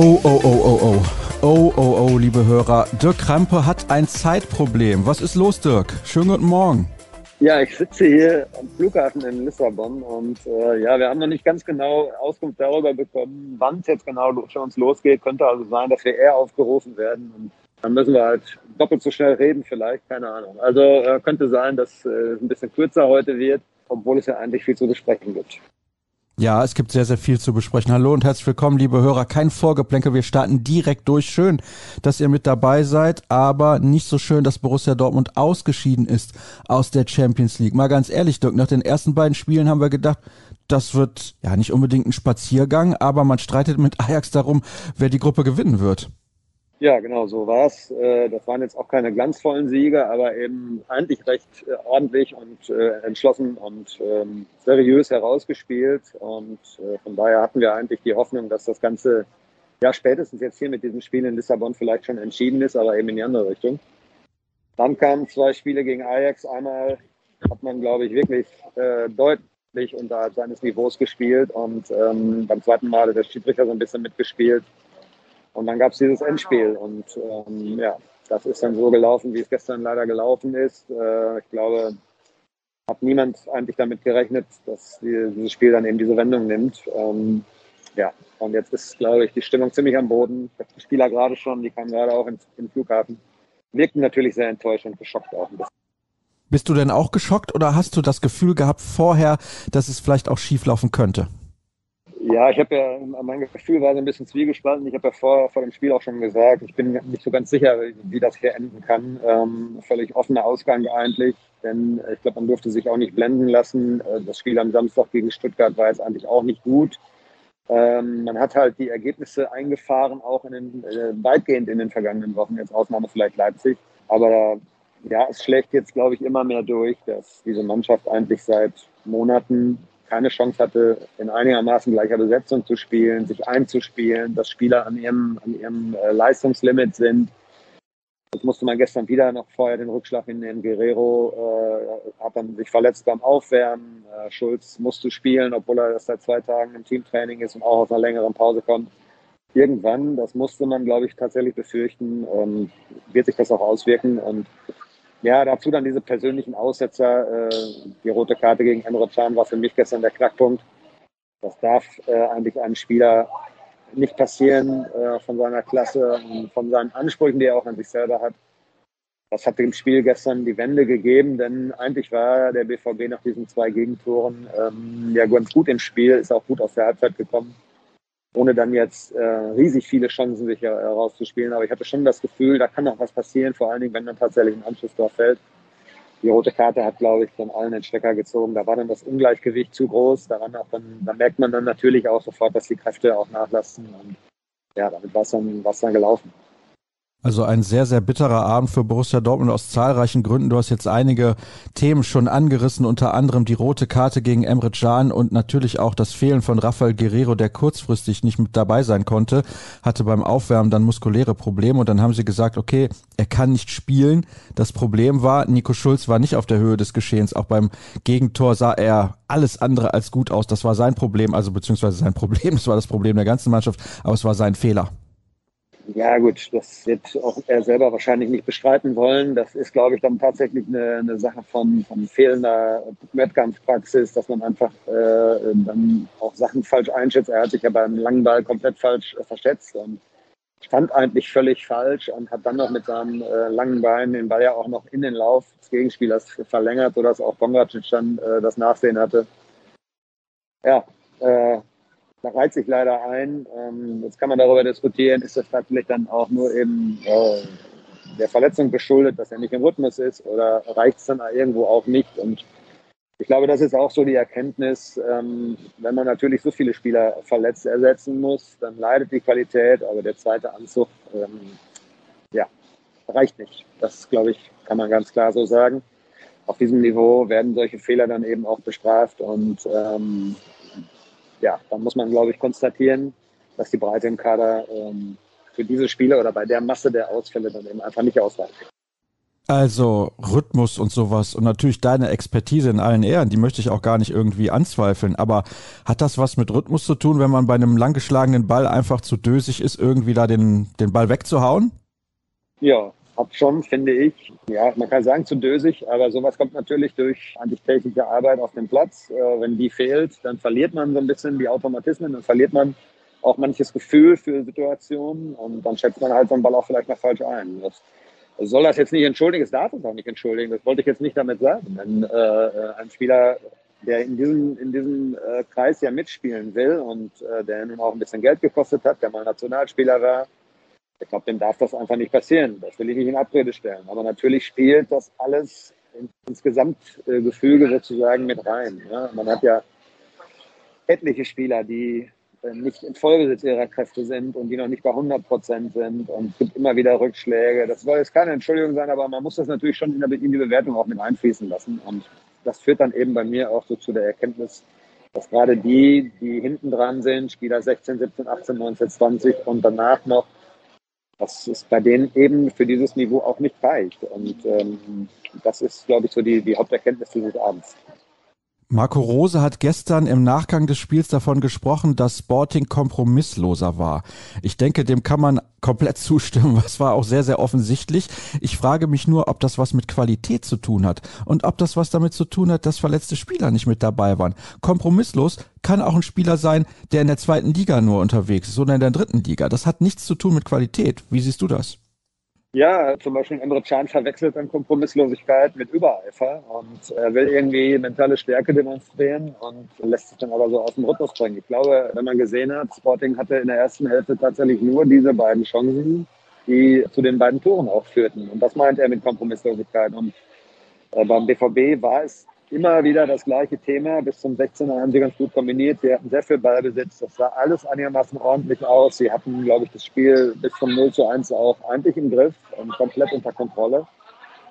Oh, oh, oh, oh, oh. Oh, oh, oh, liebe Hörer. Dirk Krampe hat ein Zeitproblem. Was ist los, Dirk? Schönen guten Morgen. Ja, ich sitze hier am Flughafen in Lissabon und äh, ja, wir haben noch nicht ganz genau Auskunft darüber bekommen, wann es jetzt genau für uns losgeht. Könnte also sein, dass wir eher aufgerufen werden und dann müssen wir halt doppelt so schnell reden vielleicht, keine Ahnung. Also äh, könnte sein, dass äh, es ein bisschen kürzer heute wird, obwohl es ja eigentlich viel zu besprechen gibt. Ja, es gibt sehr, sehr viel zu besprechen. Hallo und herzlich willkommen, liebe Hörer. Kein Vorgeplänkel, wir starten direkt durch. Schön, dass ihr mit dabei seid, aber nicht so schön, dass Borussia Dortmund ausgeschieden ist aus der Champions League. Mal ganz ehrlich, Dirk, nach den ersten beiden Spielen haben wir gedacht, das wird ja nicht unbedingt ein Spaziergang, aber man streitet mit Ajax darum, wer die Gruppe gewinnen wird. Ja, genau, so war's. Äh, das waren jetzt auch keine glanzvollen Siege, aber eben eigentlich recht äh, ordentlich und äh, entschlossen und ähm, seriös herausgespielt. Und von daher hatten wir eigentlich die Hoffnung, dass das Ganze ja spätestens jetzt hier mit diesem Spiel in Lissabon vielleicht schon entschieden ist, aber eben in die andere Richtung. Dann kamen zwei Spiele gegen Ajax. Einmal hat man, glaube ich, wirklich deutlich unterhalb seines Niveaus gespielt und ähm, beim zweiten Mal hat der Schiedsrichter so ein bisschen mitgespielt. Und dann gab es dieses Endspiel. Und ähm, ja, das ist dann so gelaufen, wie es gestern leider gelaufen ist. Äh, ich glaube, hat niemand eigentlich damit gerechnet, dass die, dieses Spiel dann eben diese Wendung nimmt. Ähm, ja, und jetzt ist, glaube ich, die Stimmung ziemlich am Boden. Die Spieler gerade schon, die kamen gerade auch in den Flughafen, wirkten natürlich sehr enttäuscht und geschockt auch ein bisschen. Bist du denn auch geschockt oder hast du das Gefühl gehabt vorher, dass es vielleicht auch schieflaufen könnte? Ja, ich habe ja, mein Gefühl war ein bisschen zwiegespalten. Ich habe ja vor, vor dem Spiel auch schon gesagt, ich bin nicht so ganz sicher, wie das hier enden kann. Ähm, völlig offener Ausgang eigentlich, denn ich glaube, man durfte sich auch nicht blenden lassen. Äh, das Spiel am Samstag gegen Stuttgart war jetzt eigentlich auch nicht gut. Ähm, man hat halt die Ergebnisse eingefahren, auch in den, äh, weitgehend in den vergangenen Wochen, jetzt Ausnahme vielleicht Leipzig. Aber ja, es schlägt jetzt, glaube ich, immer mehr durch, dass diese Mannschaft eigentlich seit Monaten keine Chance hatte, in einigermaßen gleicher Besetzung zu spielen, sich einzuspielen, dass Spieler an ihrem, an ihrem äh, Leistungslimit sind. Das musste man gestern wieder noch vorher den Rückschlag hinnehmen. Guerrero äh, hat dann sich verletzt beim Aufwärmen. Äh, Schulz musste spielen, obwohl er erst seit zwei Tagen im Teamtraining ist und auch aus einer längeren Pause kommt. Irgendwann, das musste man, glaube ich, tatsächlich befürchten, ähm, wird sich das auch auswirken. Und ja, dazu dann diese persönlichen Aussetzer. Äh, die rote Karte gegen Emre Can war für mich gestern der Knackpunkt. Das darf äh, eigentlich einem Spieler nicht passieren äh, von seiner Klasse und von seinen Ansprüchen, die er auch an sich selber hat. Das hat dem Spiel gestern die Wende gegeben, denn eigentlich war der BVB nach diesen zwei Gegentoren ähm, ja ganz gut im Spiel, ist auch gut aus der Halbzeit gekommen ohne dann jetzt äh, riesig viele Chancen sich herauszuspielen. Aber ich hatte schon das Gefühl, da kann noch was passieren, vor allen Dingen, wenn dann tatsächlich ein Anschlusstor fällt. Die rote Karte hat, glaube ich, von allen den Stecker gezogen. Da war dann das Ungleichgewicht zu groß. Daran auch dann, da merkt man dann natürlich auch sofort, dass die Kräfte auch nachlassen. Und ja, damit war es dann, dann gelaufen. Also ein sehr, sehr bitterer Abend für Borussia Dortmund aus zahlreichen Gründen. Du hast jetzt einige Themen schon angerissen, unter anderem die rote Karte gegen Emre Can und natürlich auch das Fehlen von Rafael Guerrero, der kurzfristig nicht mit dabei sein konnte, hatte beim Aufwärmen dann muskuläre Probleme und dann haben sie gesagt, okay, er kann nicht spielen. Das Problem war, Nico Schulz war nicht auf der Höhe des Geschehens. Auch beim Gegentor sah er alles andere als gut aus. Das war sein Problem, also beziehungsweise sein Problem, das war das Problem der ganzen Mannschaft, aber es war sein Fehler. Ja gut, das wird auch er selber wahrscheinlich nicht bestreiten wollen. Das ist, glaube ich, dann tatsächlich eine, eine Sache von, von fehlender Wettkampfpraxis, dass man einfach äh, dann auch Sachen falsch einschätzt. Er hat sich ja beim langen Ball komplett falsch äh, verschätzt und stand eigentlich völlig falsch und hat dann noch mit seinem äh, langen Bein den Ball ja auch noch in den Lauf des Gegenspielers verlängert, sodass auch Bongracic dann äh, das Nachsehen hatte. Ja, äh, da reiht sich leider ein. Ähm, jetzt kann man darüber diskutieren, ist das vielleicht dann auch nur eben äh, der Verletzung beschuldet, dass er nicht im Rhythmus ist oder reicht es dann irgendwo auch nicht. Und ich glaube, das ist auch so die Erkenntnis, ähm, wenn man natürlich so viele Spieler verletzt ersetzen muss, dann leidet die Qualität, aber der zweite Anzug, ähm, ja, reicht nicht. Das, glaube ich, kann man ganz klar so sagen. Auf diesem Niveau werden solche Fehler dann eben auch bestraft und ähm, ja, dann muss man, glaube ich, konstatieren, dass die Breite im Kader ähm, für diese Spiele oder bei der Masse der Ausfälle dann eben einfach nicht ausreicht. Also Rhythmus und sowas und natürlich deine Expertise in allen Ehren, die möchte ich auch gar nicht irgendwie anzweifeln. Aber hat das was mit Rhythmus zu tun, wenn man bei einem langgeschlagenen Ball einfach zu dösig ist, irgendwie da den, den Ball wegzuhauen? Ja, schon, finde ich. Ja, man kann sagen zu dösig, aber sowas kommt natürlich durch antitätige Arbeit auf dem Platz. Äh, wenn die fehlt, dann verliert man so ein bisschen die Automatismen, dann verliert man auch manches Gefühl für Situationen und dann schätzt man halt so einen Ball auch vielleicht mal falsch ein. Das soll das jetzt nicht entschuldigen, es darf es auch nicht entschuldigen, das wollte ich jetzt nicht damit sagen. Wenn äh, ein Spieler, der in diesem, in diesem äh, Kreis ja mitspielen will und äh, der nun auch ein bisschen Geld gekostet hat, der mal Nationalspieler war, ich glaube, dem darf das einfach nicht passieren. Das will ich nicht in Abrede stellen. Aber natürlich spielt das alles ins Gesamtgefüge sozusagen mit rein. Ja? Man hat ja etliche Spieler, die äh, nicht in Vollbesitz ihrer Kräfte sind und die noch nicht bei 100 Prozent sind und es gibt immer wieder Rückschläge. Das soll jetzt keine Entschuldigung sein, aber man muss das natürlich schon in, die Bewertung auch mit einfließen lassen. Und das führt dann eben bei mir auch so zu der Erkenntnis, dass gerade die, die hinten dran sind, Spieler 16, 17, 18, 19, 20 und danach noch, dass es bei denen eben für dieses Niveau auch nicht reicht. Und ähm, das ist, glaube ich, so die, die Haupterkenntnis dieses Abends. Marco Rose hat gestern im Nachgang des Spiels davon gesprochen, dass Sporting kompromissloser war. Ich denke, dem kann man komplett zustimmen. Das war auch sehr, sehr offensichtlich. Ich frage mich nur, ob das was mit Qualität zu tun hat und ob das was damit zu tun hat, dass verletzte Spieler nicht mit dabei waren. Kompromisslos kann auch ein Spieler sein, der in der zweiten Liga nur unterwegs ist oder in der dritten Liga. Das hat nichts zu tun mit Qualität. Wie siehst du das? Ja, zum Beispiel Emre Can verwechselt dann Kompromisslosigkeit mit Übereifer und er will irgendwie mentale Stärke demonstrieren und lässt sich dann aber so aus dem Rhythmus bringen. Ich glaube, wenn man gesehen hat, Sporting hatte in der ersten Hälfte tatsächlich nur diese beiden Chancen, die zu den beiden Toren auch führten. Und das meint er mit Kompromisslosigkeit. Und äh, beim BVB war es immer wieder das gleiche Thema. Bis zum 16er haben sie ganz gut kombiniert. Sie hatten sehr viel Ballbesitz. Das sah alles einigermaßen ordentlich aus. Sie hatten, glaube ich, das Spiel bis zum 0 zu 1 auch eigentlich im Griff und komplett unter Kontrolle.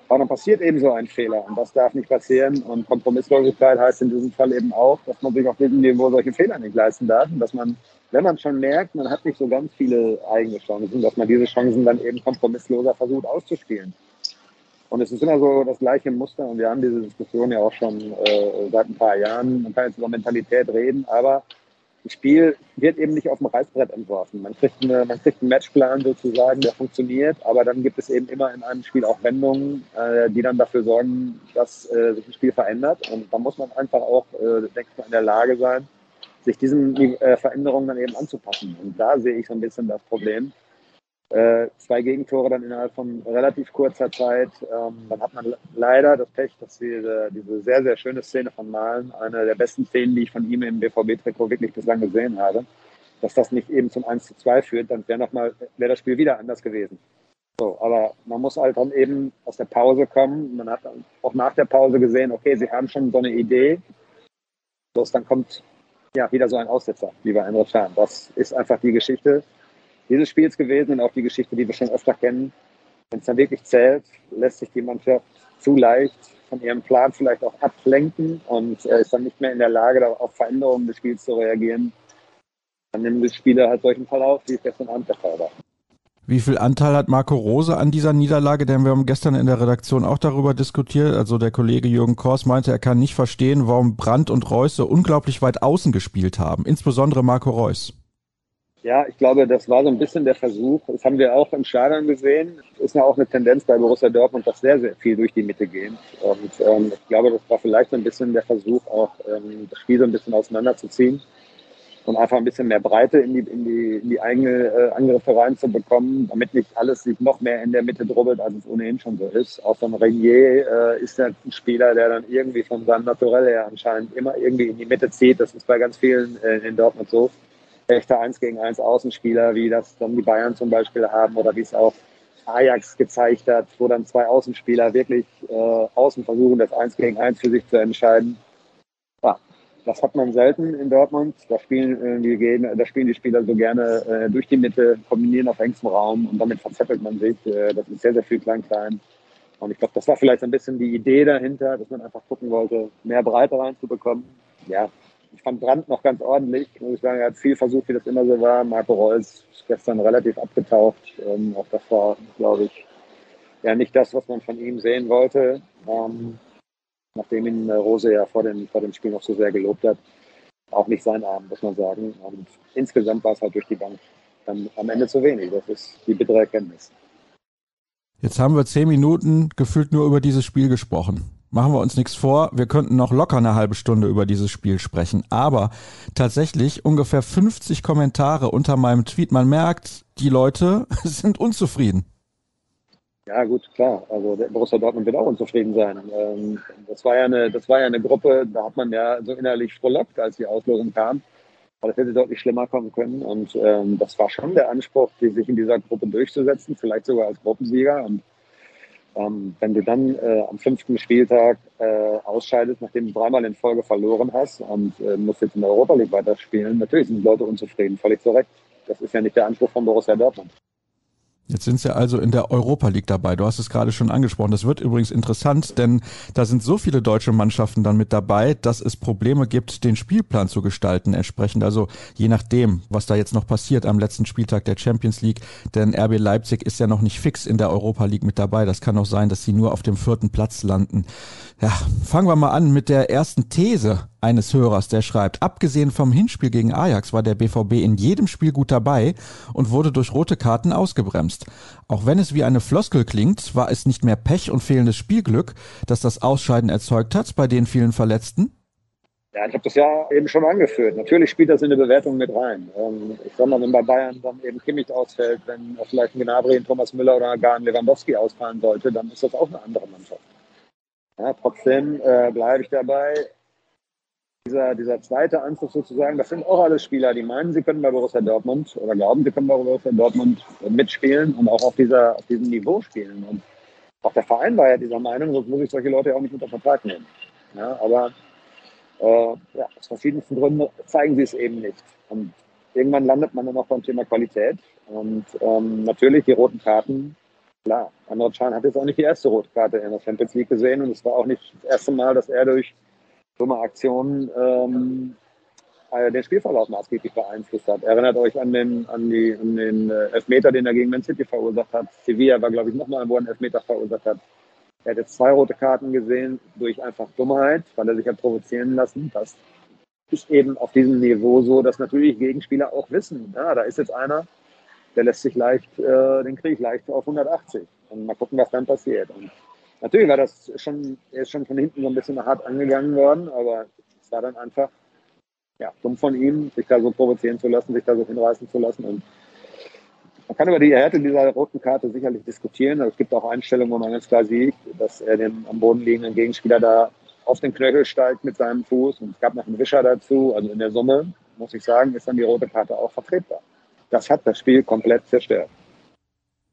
Aber dann passiert eben so ein Fehler und das darf nicht passieren. Und Kompromisslosigkeit heißt in diesem Fall eben auch, dass man sich auf diesem Niveau solche Fehler nicht leisten darf und dass man, wenn man schon merkt, man hat nicht so ganz viele eigene Chancen, dass man diese Chancen dann eben kompromissloser versucht auszuspielen. Und es ist immer so das gleiche Muster und wir haben diese Diskussion ja auch schon äh, seit ein paar Jahren. Man kann jetzt über Mentalität reden, aber das Spiel wird eben nicht auf dem Reißbrett entworfen. Man kriegt, eine, man kriegt einen Matchplan sozusagen, der funktioniert, aber dann gibt es eben immer in einem Spiel auch Wendungen, äh, die dann dafür sorgen, dass äh, sich ein Spiel verändert. Und da muss man einfach auch, äh, denke ich mal, in der Lage sein, sich diesen äh, Veränderungen dann eben anzupassen. Und da sehe ich so ein bisschen das Problem äh, zwei Gegentore dann innerhalb von relativ kurzer Zeit. Ähm, dann hat man leider das Pech, dass diese, diese sehr, sehr schöne Szene von Malen, eine der besten Szenen, die ich von ihm im BVB-Trikot wirklich bislang gesehen habe, dass das nicht eben zum 1 zu 2 führt, dann wäre wäre das Spiel wieder anders gewesen. So, aber man muss halt dann eben aus der Pause kommen. Man hat auch nach der Pause gesehen, okay, sie haben schon so eine Idee. Bloß dann kommt ja wieder so ein Aussetzer, wie bei Emre Can. Das ist einfach die Geschichte dieses Spiels gewesen und auch die Geschichte, die wir schon öfter kennen. Wenn es dann wirklich zählt, lässt sich die Mannschaft zu leicht von ihrem Plan vielleicht auch ablenken und äh, ist dann nicht mehr in der Lage, auf Veränderungen des Spiels zu reagieren. Dann nehmen die Spieler halt solchen Verlauf, wie es gestern Abend der Fall war. Wie viel Anteil hat Marco Rose an dieser Niederlage? Denn wir haben gestern in der Redaktion auch darüber diskutiert. Also der Kollege Jürgen Kors meinte, er kann nicht verstehen, warum Brandt und Reus so unglaublich weit außen gespielt haben. Insbesondere Marco Reus. Ja, ich glaube, das war so ein bisschen der Versuch. Das haben wir auch im Stadion gesehen. Es ist ja auch eine Tendenz bei Borussia Dortmund, dass sehr, sehr viel durch die Mitte gehen. Und ähm, ich glaube, das war vielleicht so ein bisschen der Versuch, auch ähm, das Spiel so ein bisschen auseinanderzuziehen und einfach ein bisschen mehr Breite in die, in die, in die eigene äh, Angriffe reinzubekommen, damit nicht alles sich noch mehr in der Mitte drubbelt, als es ohnehin schon so ist. Auch ein Renier äh, ist ja ein Spieler, der dann irgendwie von seinem Naturell her anscheinend immer irgendwie in die Mitte zieht. Das ist bei ganz vielen äh, in Dortmund so echter 1 gegen 1 Außenspieler, wie das dann die Bayern zum Beispiel haben oder wie es auch Ajax gezeigt hat, wo dann zwei Außenspieler wirklich äh, außen versuchen, das 1 gegen 1 für sich zu entscheiden. Ja, das hat man selten in Dortmund. Da spielen, äh, die, da spielen die Spieler so gerne äh, durch die Mitte, kombinieren auf engstem Raum und damit verzettelt man sich. Äh, das ist sehr, sehr viel klein-klein. Und ich glaube, das war vielleicht ein bisschen die Idee dahinter, dass man einfach gucken wollte, mehr Breite reinzubekommen. Ja, fand Brandt noch ganz ordentlich, muss ich sagen. Er hat viel versucht, wie das immer so war. Marco Reus ist gestern relativ abgetaucht. Ähm, auch das war, glaube ich, ja nicht das, was man von ihm sehen wollte, ähm, nachdem ihn äh, Rose ja vor dem, vor dem Spiel noch so sehr gelobt hat. Auch nicht sein Arm, muss man sagen. Und insgesamt war es halt durch die Bank dann am Ende zu wenig. Das ist die bittere Erkenntnis. Jetzt haben wir zehn Minuten gefühlt nur über dieses Spiel gesprochen. Machen wir uns nichts vor, wir könnten noch locker eine halbe Stunde über dieses Spiel sprechen. Aber tatsächlich ungefähr 50 Kommentare unter meinem Tweet. Man merkt, die Leute sind unzufrieden. Ja, gut, klar. Also der Borussia Dortmund wird auch unzufrieden sein. Ähm, das, war ja eine, das war ja eine Gruppe, da hat man ja so innerlich frohlockt, als die Auslosung kam. Aber das hätte deutlich schlimmer kommen können. Und ähm, das war schon der Anspruch, sich in dieser Gruppe durchzusetzen, vielleicht sogar als Gruppensieger. Und ähm, wenn du dann äh, am fünften Spieltag äh, ausscheidest, nachdem du dreimal in Folge verloren hast und äh, musst jetzt in der Europa League weiterspielen, natürlich sind die Leute unzufrieden, völlig zu Recht. Das ist ja nicht der Anspruch von Borussia Dortmund. Jetzt sind sie also in der Europa League dabei. Du hast es gerade schon angesprochen. Das wird übrigens interessant, denn da sind so viele deutsche Mannschaften dann mit dabei, dass es Probleme gibt, den Spielplan zu gestalten entsprechend. Also je nachdem, was da jetzt noch passiert am letzten Spieltag der Champions League. Denn RB Leipzig ist ja noch nicht fix in der Europa League mit dabei. Das kann auch sein, dass sie nur auf dem vierten Platz landen. Ja, fangen wir mal an mit der ersten These eines Hörers, der schreibt, abgesehen vom Hinspiel gegen Ajax war der BVB in jedem Spiel gut dabei und wurde durch rote Karten ausgebremst. Auch wenn es wie eine Floskel klingt, war es nicht mehr Pech und fehlendes Spielglück, das das Ausscheiden erzeugt hat bei den vielen Verletzten? Ja, ich habe das ja eben schon angeführt. Natürlich spielt das in die Bewertung mit rein. Ähm, ich sag mal, wenn bei Bayern dann eben Kimmich ausfällt, wenn vielleicht ein Gnabry, ein Thomas Müller oder gar ein Lewandowski ausfallen sollte, dann ist das auch eine andere Mannschaft. Ja, trotzdem äh, bleibe ich dabei. Dieser, dieser zweite Anspruch sozusagen, das sind auch alles Spieler, die meinen, sie können bei Borussia Dortmund oder glauben, sie können bei Borussia Dortmund mitspielen und auch auf, dieser, auf diesem Niveau spielen. Und auch der Verein war ja dieser Meinung, sonst muss ich solche Leute auch nicht unter Vertrag nehmen. Ja, aber äh, ja, aus verschiedensten Gründen zeigen sie es eben nicht. Und irgendwann landet man dann auch beim Thema Qualität. Und ähm, natürlich die roten Karten klar, André Can hat jetzt auch nicht die erste rote Karte in der Champions League gesehen und es war auch nicht das erste Mal, dass er durch dumme Aktionen ähm, äh, den Spielverlauf maßgeblich beeinflusst hat. Erinnert euch an den, an die, an den äh, Elfmeter, den er gegen Man City verursacht hat. Sevilla war, glaube ich, nochmal, wo er einen Elfmeter verursacht hat. Er hat jetzt zwei rote Karten gesehen durch einfach Dummheit, weil er sich hat provozieren lassen. Das ist eben auf diesem Niveau so, dass natürlich Gegenspieler auch wissen, ja, da ist jetzt einer, der lässt sich leicht, äh, den Krieg leicht auf 180. Und mal gucken, was dann passiert. Und natürlich war das schon, er ist schon von hinten so ein bisschen hart angegangen worden, aber es war dann einfach, ja, dumm von ihm, sich da so provozieren zu lassen, sich da so hinreißen zu lassen. Und man kann über die Härte dieser roten Karte sicherlich diskutieren. Also es gibt auch Einstellungen, wo man ganz klar sieht, dass er den am Boden liegenden Gegenspieler da auf den Knöchel steigt mit seinem Fuß. Und es gab noch einen Wischer dazu. Also in der Summe, muss ich sagen, ist dann die rote Karte auch vertretbar das hat das Spiel komplett zerstört.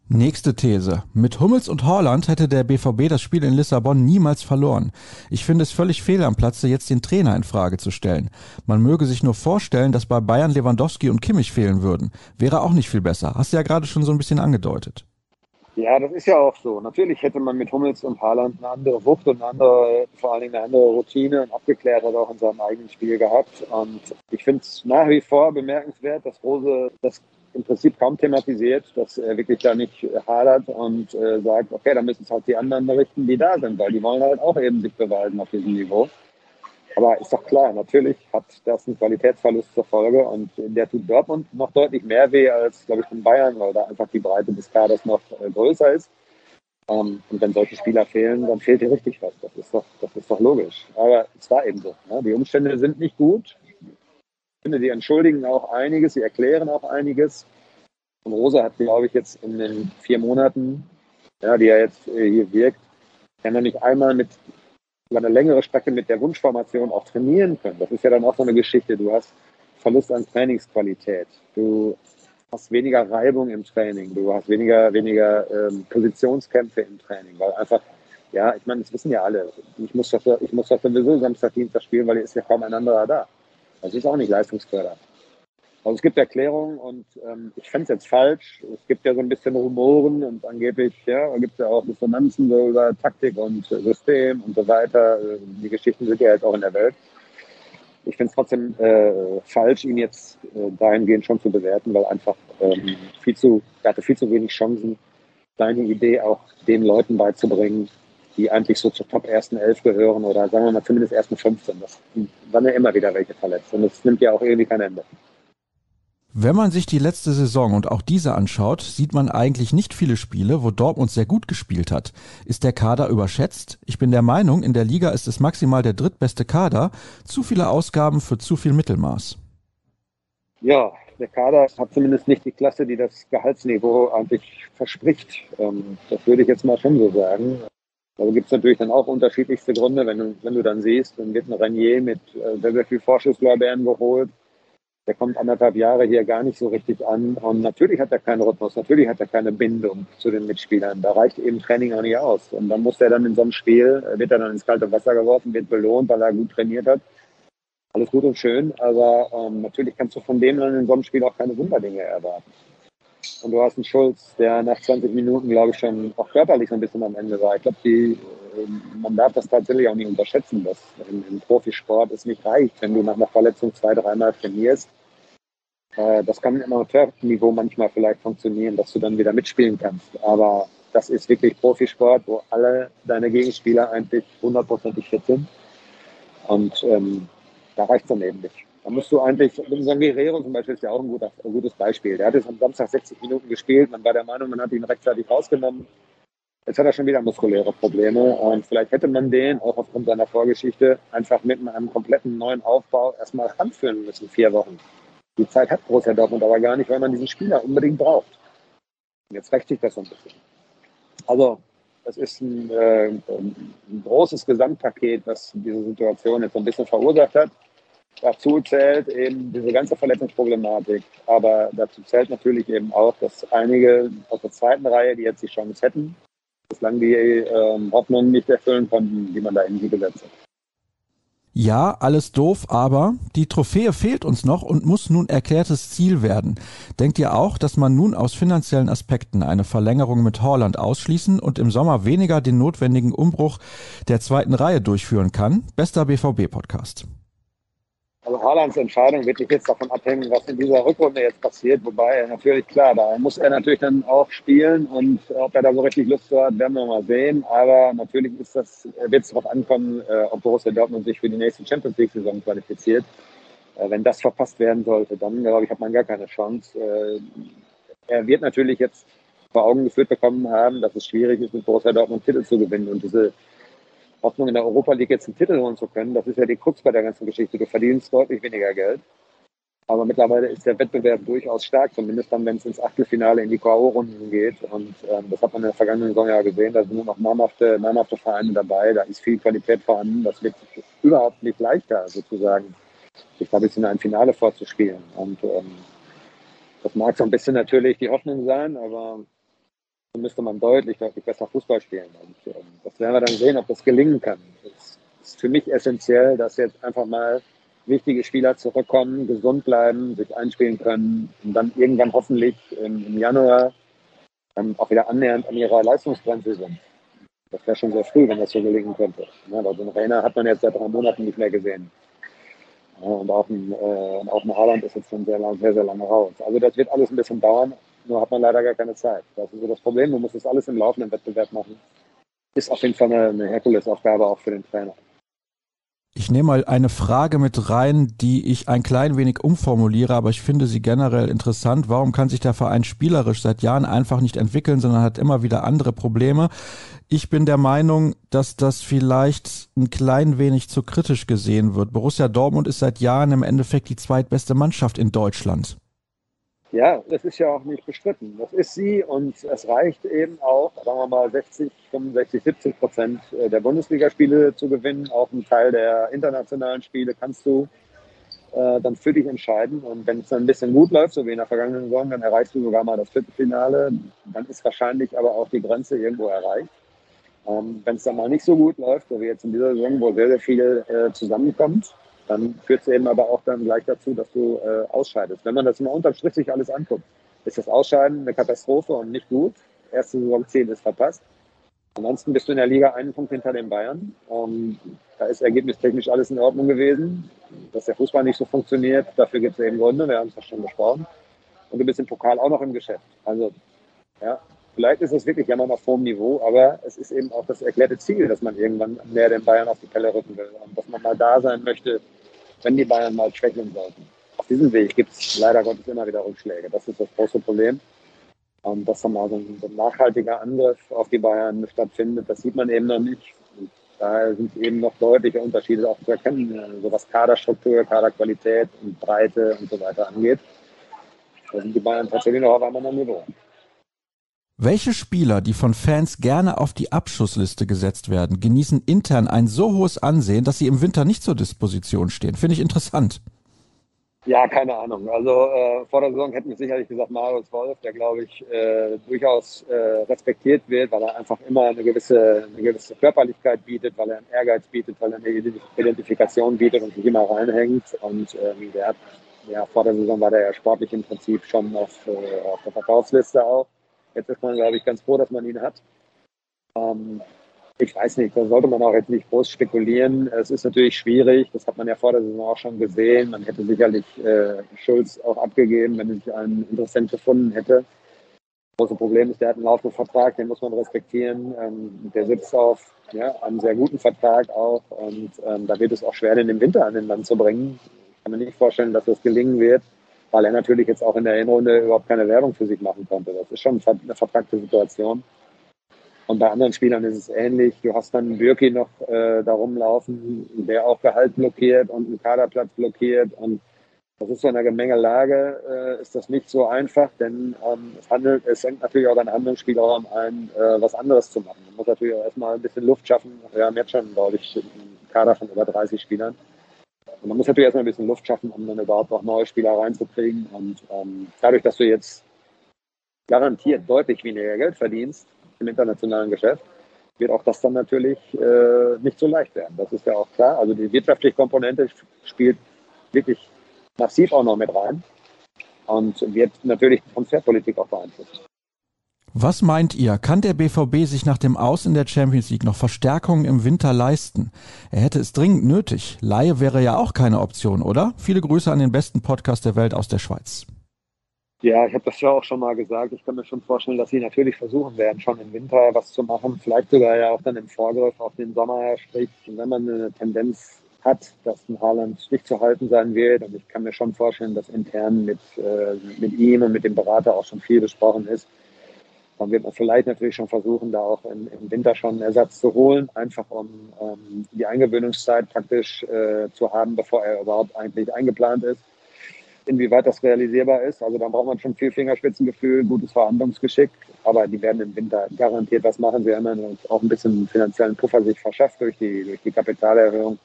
Nächste These. Mit Hummels und Horland hätte der BVB das Spiel in Lissabon niemals verloren. Ich finde es völlig fehl am Platze, jetzt den Trainer in Frage zu stellen. Man möge sich nur vorstellen, dass bei Bayern Lewandowski und Kimmich fehlen würden. Wäre auch nicht viel besser. Hast du ja gerade schon so ein bisschen angedeutet. Ja, das ist ja auch so. Natürlich hätte man mit Hummels und Haaland eine andere Wucht und eine andere, vor allen Dingen eine andere Routine und Abgeklärtheit auch in seinem eigenen Spiel gehabt. Und ich finde es nach wie vor bemerkenswert, dass Rose das im Prinzip kaum thematisiert, dass er wirklich da nicht hadert und äh, sagt, okay, dann müssen es halt die anderen berichten, die da sind, weil die wollen halt auch eben sich beweisen auf diesem Niveau. Aber ist doch klar, natürlich hat das einen Qualitätsverlust zur Folge und der tut Dortmund noch deutlich mehr weh als, glaube ich, in Bayern, weil da einfach die Breite des Kaders noch äh, größer ist. Ähm, und wenn solche Spieler fehlen, dann fehlt dir richtig was. Das ist doch, das ist doch logisch. Aber es war eben so. Ne? Die Umstände sind nicht gut. Ich finde, die entschuldigen auch einiges, sie erklären auch einiges. Und Rosa hat, glaube ich, jetzt in den vier Monaten, ja, die er jetzt äh, hier wirkt, ja noch nicht einmal mit über eine längere Strecke mit der Wunschformation auch trainieren können. Das ist ja dann auch so eine Geschichte. Du hast Verlust an Trainingsqualität. Du hast weniger Reibung im Training. Du hast weniger, weniger ähm, Positionskämpfe im Training, weil einfach, ja, ich meine, das wissen ja alle. Ich muss doch, ich muss doch sowieso Samstag, Dienstag spielen, weil hier ist ja kaum ein anderer da. Das ist auch nicht leistungsfördernd. Also es gibt Erklärungen und ähm, ich fände es jetzt falsch. Es gibt ja so ein bisschen Rumoren und angeblich ja, gibt es ja auch Dissonanzen so über Taktik und System und so weiter. Die Geschichten sind ja jetzt auch in der Welt. Ich finde es trotzdem äh, falsch, ihn jetzt äh, dahingehend schon zu bewerten, weil einfach ähm, viel zu, er hatte viel zu wenig Chancen deine Idee auch den Leuten beizubringen, die eigentlich so zur Top ersten elf gehören oder sagen wir mal zumindest ersten 15. Das waren ja immer wieder welche verletzt und das nimmt ja auch irgendwie kein Ende. Wenn man sich die letzte Saison und auch diese anschaut, sieht man eigentlich nicht viele Spiele, wo Dortmund sehr gut gespielt hat. Ist der Kader überschätzt? Ich bin der Meinung, in der Liga ist es maximal der drittbeste Kader. Zu viele Ausgaben für zu viel Mittelmaß. Ja, der Kader hat zumindest nicht die Klasse, die das Gehaltsniveau eigentlich verspricht. Ähm, das würde ich jetzt mal schon so sagen. Da gibt es natürlich dann auch unterschiedlichste Gründe. Wenn du, wenn du dann siehst, dann wird ein Renier mit äh, sehr, sehr viel Vorschusslorbeeren geholt der kommt anderthalb Jahre hier gar nicht so richtig an. Und natürlich hat er keinen Rhythmus, natürlich hat er keine Bindung zu den Mitspielern. Da reicht eben Training auch nicht aus. Und dann muss er dann in so einem Spiel, wird er dann ins kalte Wasser geworfen, wird belohnt, weil er gut trainiert hat. Alles gut und schön, aber ähm, natürlich kannst du von dem dann in so einem Spiel auch keine Wunderdinge erwarten. Und du hast einen Schulz, der nach 20 Minuten, glaube ich, schon auch körperlich so ein bisschen am Ende war. Ich glaube, die, man darf das tatsächlich auch nicht unterschätzen, dass im, im Profisport es nicht reicht, wenn du nach einer Verletzung zwei, dreimal trainierst. Äh, das kann im Amateurniveau manchmal vielleicht funktionieren, dass du dann wieder mitspielen kannst. Aber das ist wirklich Profisport, wo alle deine Gegenspieler eigentlich hundertprozentig fit sind. Und ähm, da reicht es dann eben nicht. Da musst du eigentlich, San Guerrero zum Beispiel ist ja auch ein, guter, ein gutes Beispiel. Der hat jetzt am Samstag 60 Minuten gespielt. Man war der Meinung, man hat ihn rechtzeitig rausgenommen. Jetzt hat er schon wieder muskuläre Probleme. Und vielleicht hätte man den, auch aufgrund seiner Vorgeschichte, einfach mit einem kompletten neuen Aufbau erstmal anführen müssen, vier Wochen. Die Zeit hat Borussia Dortmund aber gar nicht, weil man diesen Spieler unbedingt braucht. Jetzt rächt sich das so ein bisschen. Also, das ist ein, äh, ein großes Gesamtpaket, was diese Situation jetzt so ein bisschen verursacht hat. Dazu zählt eben diese ganze Verletzungsproblematik. Aber dazu zählt natürlich eben auch, dass einige aus der zweiten Reihe, die jetzt die Chance hätten, bislang die ähm, Hoffnungen nicht erfüllen konnten, die man da in hat. Ja, alles doof, aber die Trophäe fehlt uns noch und muss nun erklärtes Ziel werden. Denkt ihr auch, dass man nun aus finanziellen Aspekten eine Verlängerung mit Holland ausschließen und im Sommer weniger den notwendigen Umbruch der zweiten Reihe durchführen kann? Bester BVB-Podcast. Also Haalands Entscheidung wird nicht jetzt davon abhängen, was in dieser Rückrunde jetzt passiert. Wobei natürlich klar, da muss er natürlich dann auch spielen und ob er da so richtig Lust hat, werden wir mal sehen. Aber natürlich ist das, wird es darauf ankommen, äh, ob Borussia Dortmund sich für die nächste Champions League Saison qualifiziert. Äh, wenn das verpasst werden sollte, dann glaube ich, hat man gar keine Chance. Äh, er wird natürlich jetzt vor Augen geführt bekommen haben, dass es schwierig ist, mit Borussia Dortmund Titel zu gewinnen und diese Hoffnung, in der Europa League jetzt einen Titel holen zu können. Das ist ja die Krux bei der ganzen Geschichte. Du verdienst deutlich weniger Geld. Aber mittlerweile ist der Wettbewerb durchaus stark, zumindest dann, wenn es ins Achtelfinale in die K.O.-Runden geht. Und ähm, das hat man in der vergangenen Saison ja gesehen. Da sind nur noch namhafte, namhafte Vereine dabei. Da ist viel Qualität vorhanden. Das wird überhaupt nicht leichter, sozusagen, sich da ein bisschen ein Finale vorzuspielen. Und ähm, das mag so ein bisschen natürlich die Hoffnung sein, aber müsste man deutlich, deutlich besser Fußball spielen. Und ähm, das werden wir dann sehen, ob das gelingen kann. Es ist für mich essentiell, dass jetzt einfach mal wichtige Spieler zurückkommen, gesund bleiben, sich einspielen können und dann irgendwann hoffentlich im, im Januar ähm, auch wieder annähernd an ihrer Leistungsgrenze sind. Das wäre schon sehr früh, wenn das so gelingen könnte. Ja, also einen Rainer hat man jetzt seit drei Monaten nicht mehr gesehen. Und auch ein, äh, auch ein Haaland ist jetzt schon sehr, sehr, sehr lange raus. Also das wird alles ein bisschen dauern. Nur hat man leider gar keine Zeit. Das ist so das Problem. Man muss das alles im laufenden Wettbewerb machen. Ist auf jeden Fall eine, eine Herkulesaufgabe auch für den Trainer. Ich nehme mal eine Frage mit rein, die ich ein klein wenig umformuliere, aber ich finde sie generell interessant. Warum kann sich der Verein spielerisch seit Jahren einfach nicht entwickeln, sondern hat immer wieder andere Probleme? Ich bin der Meinung, dass das vielleicht ein klein wenig zu kritisch gesehen wird. Borussia Dortmund ist seit Jahren im Endeffekt die zweitbeste Mannschaft in Deutschland. Ja, das ist ja auch nicht bestritten. Das ist sie und es reicht eben auch, sagen wir mal, 60, 65, 70 Prozent der Bundesligaspiele zu gewinnen. Auch einen Teil der internationalen Spiele kannst du äh, dann für dich entscheiden. Und wenn es dann ein bisschen gut läuft, so wie in der vergangenen Saison, dann erreichst du sogar mal das Viertelfinale. Dann ist wahrscheinlich aber auch die Grenze irgendwo erreicht. Ähm, wenn es dann mal nicht so gut läuft, so wie jetzt in dieser Saison, wo sehr, sehr viel äh, zusammenkommt, dann führt es eben aber auch dann gleich dazu, dass du äh, ausscheidest. Wenn man das mal unterm Strich sich alles anguckt, ist das Ausscheiden eine Katastrophe und nicht gut. Erste Saison 10 ist verpasst. Ansonsten bist du in der Liga einen Punkt hinter den Bayern. Um, ähm, da ist ergebnistechnisch alles in Ordnung gewesen. Dass der Fußball nicht so funktioniert, dafür gibt es eben Gründe, wir haben es ja schon besprochen. Und du bist im Pokal auch noch im Geschäft. Also, ja, Vielleicht ist es wirklich Jammern auf hohem Niveau, aber es ist eben auch das erklärte Ziel, dass man irgendwann mehr den Bayern auf die Pelle rücken will und dass man mal da sein möchte, wenn die Bayern mal schwächeln sollten. Auf diesem Weg gibt es leider Gottes immer wieder Rückschläge. Das ist das große Problem. Und dass dann mal so ein, so ein nachhaltiger Angriff auf die Bayern stattfindet, das sieht man eben noch nicht. Und daher sind eben noch deutliche Unterschiede auch zu erkennen, so was Kaderstruktur, Kaderqualität und Breite und so weiter angeht. Da sind die Bayern tatsächlich noch auf einem anderen Niveau. Welche Spieler, die von Fans gerne auf die Abschussliste gesetzt werden, genießen intern ein so hohes Ansehen, dass sie im Winter nicht zur Disposition stehen? Finde ich interessant. Ja, keine Ahnung. Also äh, vor der Saison hätten wir sicherlich gesagt Marius Wolf, der glaube ich äh, durchaus äh, respektiert wird, weil er einfach immer eine gewisse, eine gewisse Körperlichkeit bietet, weil er einen Ehrgeiz bietet, weil er eine Identifikation bietet und sich immer reinhängt. Und ähm, der hat, ja, vor der Saison war der ja sportlich im Prinzip schon auf, äh, auf der Verkaufsliste auch. Jetzt ist man, glaube ich, ganz froh, dass man ihn hat. Ähm, ich weiß nicht, da sollte man auch jetzt nicht groß spekulieren. Es ist natürlich schwierig, das hat man ja vor der Saison auch schon gesehen. Man hätte sicherlich äh, Schulz auch abgegeben, wenn sich ein Interessent gefunden hätte. Das große Problem ist, der hat einen laufenden Vertrag, den muss man respektieren. Ähm, der sitzt auf ja, einem sehr guten Vertrag auch und ähm, da wird es auch schwer, den im Winter an den Mann zu bringen. Ich kann mir nicht vorstellen, dass das gelingen wird weil er natürlich jetzt auch in der Hinrunde überhaupt keine Werbung für sich machen konnte. Das ist schon eine vertragte Situation. Und bei anderen Spielern ist es ähnlich. Du hast dann Birki noch äh, da rumlaufen, der auch Gehalt blockiert und einen Kaderplatz blockiert. Und das ist so eine Gemengelage, äh, ist das nicht so einfach, denn ähm, es, handelt, es hängt natürlich auch an anderen Spielraum ein, äh, was anderes zu machen. Man muss natürlich auch erstmal ein bisschen Luft schaffen. Wir haben jetzt schon, glaube ich, einen Kader von über 30 Spielern. Und man muss natürlich erstmal ein bisschen Luft schaffen, um dann überhaupt auch neue Spieler reinzukriegen. Und ähm, dadurch, dass du jetzt garantiert deutlich weniger Geld verdienst im internationalen Geschäft, wird auch das dann natürlich äh, nicht so leicht werden. Das ist ja auch klar. Also die wirtschaftliche Komponente spielt wirklich massiv auch noch mit rein und wird natürlich die Transferpolitik auch beeinflussen. Was meint ihr? Kann der BVB sich nach dem Aus in der Champions League noch Verstärkungen im Winter leisten? Er hätte es dringend nötig. Laie wäre ja auch keine Option, oder? Viele Grüße an den besten Podcast der Welt aus der Schweiz. Ja, ich habe das ja auch schon mal gesagt. Ich kann mir schon vorstellen, dass sie natürlich versuchen werden, schon im Winter was zu machen. Vielleicht sogar ja auch dann im Vorgriff auf den Sommer. Sprich, wenn man eine Tendenz hat, dass ein Haaland nicht zu halten sein wird. Und ich kann mir schon vorstellen, dass intern mit, äh, mit ihm und mit dem Berater auch schon viel besprochen ist dann wird man vielleicht natürlich schon versuchen, da auch im, im Winter schon einen Ersatz zu holen, einfach um ähm, die Eingewöhnungszeit praktisch äh, zu haben, bevor er überhaupt eigentlich eingeplant ist. Inwieweit das realisierbar ist, also da braucht man schon viel Fingerspitzengefühl, gutes Verhandlungsgeschick, aber die werden im Winter garantiert was machen. Sie haben auch ein bisschen finanziellen Puffer sich verschafft durch die, durch die Kapitalerhöhung.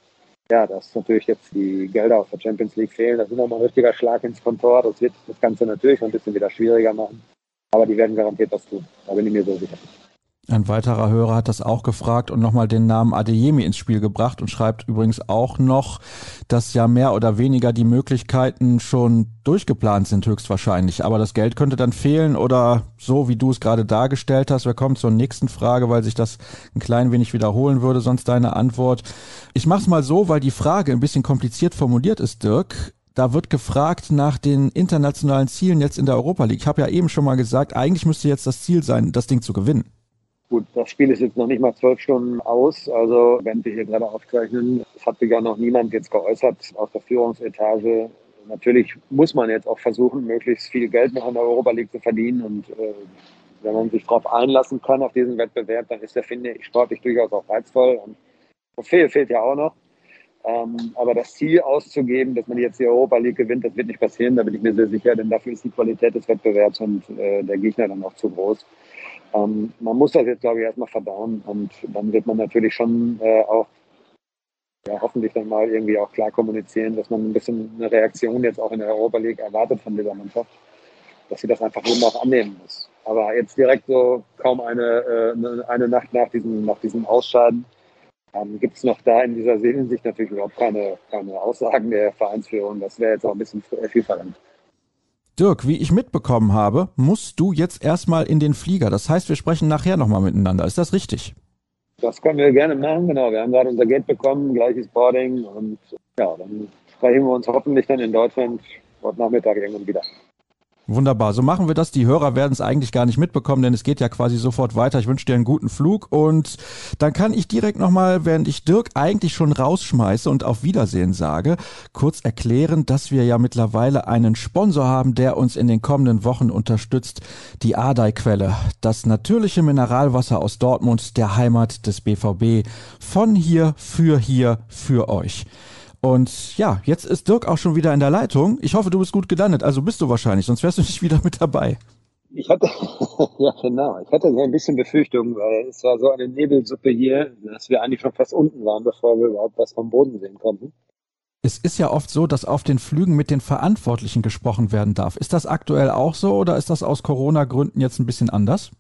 Ja, dass natürlich jetzt die Gelder aus der Champions League fehlen, das ist nochmal ein richtiger Schlag ins Kontor. Das wird das Ganze natürlich ein bisschen wieder schwieriger machen. Aber die werden garantiert was tun. Da bin ich mir so sicher. Ein weiterer Hörer hat das auch gefragt und nochmal den Namen Adeyemi ins Spiel gebracht und schreibt übrigens auch noch, dass ja mehr oder weniger die Möglichkeiten schon durchgeplant sind höchstwahrscheinlich. Aber das Geld könnte dann fehlen oder so, wie du es gerade dargestellt hast. Wir kommen zur nächsten Frage, weil sich das ein klein wenig wiederholen würde, sonst deine Antwort. Ich mach's mal so, weil die Frage ein bisschen kompliziert formuliert ist, Dirk. Da wird gefragt nach den internationalen Zielen jetzt in der Europa League. Ich habe ja eben schon mal gesagt, eigentlich müsste jetzt das Ziel sein, das Ding zu gewinnen. Gut, das Spiel ist jetzt noch nicht mal zwölf Stunden aus. Also, wenn wir hier gerade aufzeichnen, es hat sich ja noch niemand jetzt geäußert aus der Führungsetage. Natürlich muss man jetzt auch versuchen, möglichst viel Geld noch in der Europa League zu verdienen. Und äh, wenn man sich darauf einlassen kann, auf diesen Wettbewerb, dann ist der, finde ich, sportlich durchaus auch reizvoll. Und Trophäe fehlt ja auch noch. Ähm, aber das Ziel auszugeben, dass man jetzt die Europa League gewinnt, das wird nicht passieren, da bin ich mir sehr sicher, denn dafür ist die Qualität des Wettbewerbs und äh, der Gegner dann auch zu groß. Ähm, man muss das jetzt, glaube ich, erstmal verdauen und dann wird man natürlich schon äh, auch ja, hoffentlich dann mal irgendwie auch klar kommunizieren, dass man ein bisschen eine Reaktion jetzt auch in der Europa League erwartet von dieser Mannschaft, dass sie das einfach eben auch annehmen muss. Aber jetzt direkt so kaum eine, äh, eine Nacht nach diesem, nach diesem Ausscheiden ähm, Gibt es noch da in dieser Hinsicht natürlich überhaupt keine, keine Aussagen der Vereinsführung. Das wäre jetzt auch ein bisschen viel verlangt. Dirk, wie ich mitbekommen habe, musst du jetzt erstmal in den Flieger. Das heißt, wir sprechen nachher nochmal miteinander. Ist das richtig? Das können wir gerne machen, genau. Wir haben gerade unser Geld bekommen, gleiches Boarding und ja, dann sprechen wir uns hoffentlich dann in Deutschland heute Nachmittag irgendwann wieder. Wunderbar. So machen wir das. Die Hörer werden es eigentlich gar nicht mitbekommen, denn es geht ja quasi sofort weiter. Ich wünsche dir einen guten Flug und dann kann ich direkt nochmal, während ich Dirk eigentlich schon rausschmeiße und auf Wiedersehen sage, kurz erklären, dass wir ja mittlerweile einen Sponsor haben, der uns in den kommenden Wochen unterstützt. Die Adai-Quelle, das natürliche Mineralwasser aus Dortmund, der Heimat des BVB. Von hier, für hier, für euch. Und ja, jetzt ist Dirk auch schon wieder in der Leitung. Ich hoffe, du bist gut gelandet. Also bist du wahrscheinlich, sonst wärst du nicht wieder mit dabei. Ich hatte, ja genau, ich hatte so ein bisschen Befürchtung, weil es war so eine Nebelsuppe hier, dass wir eigentlich schon fast unten waren, bevor wir überhaupt was vom Boden sehen konnten. Es ist ja oft so, dass auf den Flügen mit den Verantwortlichen gesprochen werden darf. Ist das aktuell auch so oder ist das aus Corona-Gründen jetzt ein bisschen anders?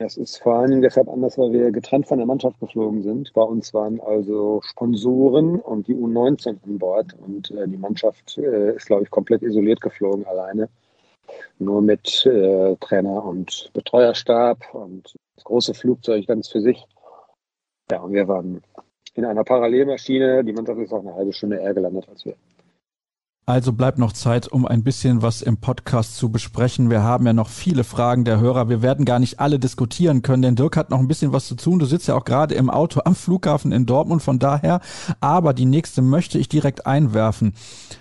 Das ist vor allem deshalb anders, weil wir getrennt von der Mannschaft geflogen sind. Bei uns waren also Sponsoren und die U19 an Bord und äh, die Mannschaft äh, ist, glaube ich, komplett isoliert geflogen alleine. Nur mit äh, Trainer und Betreuerstab und das große Flugzeug ganz für sich. Ja, und wir waren in einer Parallelmaschine. Die Mannschaft ist auch eine halbe Stunde eher gelandet als wir. Also bleibt noch Zeit, um ein bisschen was im Podcast zu besprechen. Wir haben ja noch viele Fragen der Hörer. Wir werden gar nicht alle diskutieren können, denn Dirk hat noch ein bisschen was zu tun. Du sitzt ja auch gerade im Auto am Flughafen in Dortmund, von daher. Aber die nächste möchte ich direkt einwerfen.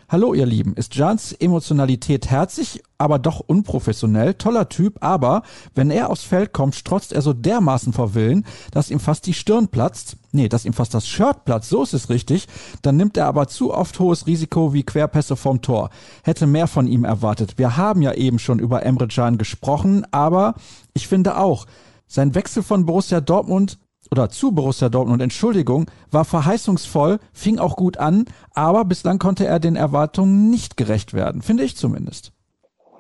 Hallo ihr Lieben, ist Jans Emotionalität herzig, aber doch unprofessionell, toller Typ, aber wenn er aufs Feld kommt, strotzt er so dermaßen vor Willen, dass ihm fast die Stirn platzt. Nee, dass ihm fast das Shirt platzt, so ist es richtig. Dann nimmt er aber zu oft hohes Risiko wie Querpässe vom Tor. Hätte mehr von ihm erwartet. Wir haben ja eben schon über Emre Can gesprochen, aber ich finde auch, sein Wechsel von Borussia Dortmund oder zu Borussia Dortmund, Entschuldigung, war verheißungsvoll, fing auch gut an, aber bislang konnte er den Erwartungen nicht gerecht werden, finde ich zumindest.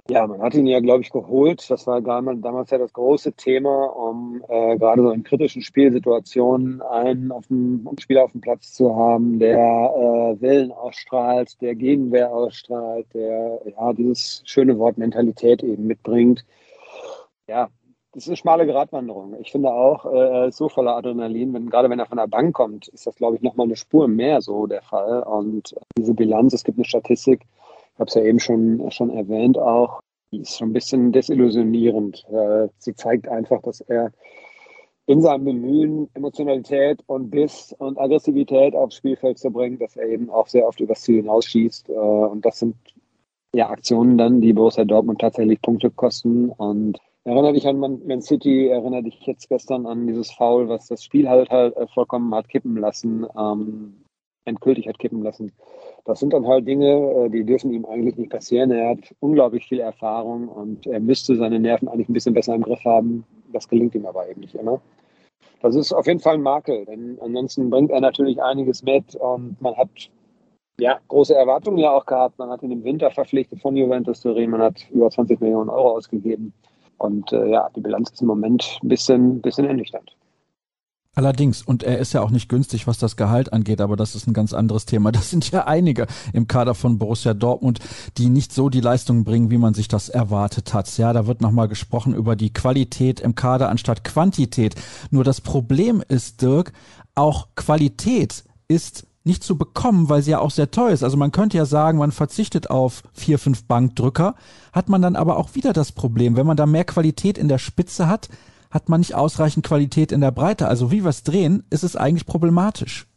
Ja, man hat ihn ja, glaube ich, geholt. Das war damals ja das große Thema, um äh, gerade so in kritischen Spielsituationen einen auf dem, Spieler auf dem Platz zu haben, der äh, Willen ausstrahlt, der Gegenwehr ausstrahlt, der ja dieses schöne Wort Mentalität eben mitbringt. Ja, das ist eine schmale Gratwanderung. Ich finde auch, äh, so voller Adrenalin, wenn, gerade wenn er von der Bank kommt, ist das, glaube ich, nochmal eine Spur mehr so der Fall. Und diese Bilanz, es gibt eine Statistik, habe es ja eben schon, schon erwähnt auch, die ist schon ein bisschen desillusionierend. Äh, sie zeigt einfach, dass er in seinem Bemühen, Emotionalität und Biss und Aggressivität aufs Spielfeld zu bringen, dass er eben auch sehr oft übers Ziel hinausschießt. Äh, und das sind ja Aktionen dann, die Borussia Dortmund tatsächlich Punkte kosten. Und Erinnere dich an Man City, erinnere dich jetzt gestern an dieses Foul, was das Spiel halt halt äh, vollkommen hat kippen lassen, ähm, endgültig hat kippen lassen. Das sind dann halt Dinge, äh, die dürfen ihm eigentlich nicht passieren. Er hat unglaublich viel Erfahrung und er müsste seine Nerven eigentlich ein bisschen besser im Griff haben. Das gelingt ihm aber eben nicht immer. Das ist auf jeden Fall ein Makel, denn ansonsten bringt er natürlich einiges mit und man hat ja, große Erwartungen ja auch gehabt. Man hat ihn im Winter verpflichtet von Juventus Turin, man hat über 20 Millionen Euro ausgegeben. Und äh, ja, die Bilanz ist im Moment ein bisschen, bisschen ernüchternd. Allerdings, und er ist ja auch nicht günstig, was das Gehalt angeht, aber das ist ein ganz anderes Thema. Das sind ja einige im Kader von Borussia Dortmund, die nicht so die Leistung bringen, wie man sich das erwartet hat. Ja, da wird nochmal gesprochen über die Qualität im Kader anstatt Quantität. Nur das Problem ist, Dirk, auch Qualität ist nicht zu bekommen, weil sie ja auch sehr teuer ist. Also man könnte ja sagen, man verzichtet auf vier, fünf Bankdrücker, hat man dann aber auch wieder das Problem, wenn man da mehr Qualität in der Spitze hat, hat man nicht ausreichend Qualität in der Breite. Also wie wir es drehen, ist es eigentlich problematisch.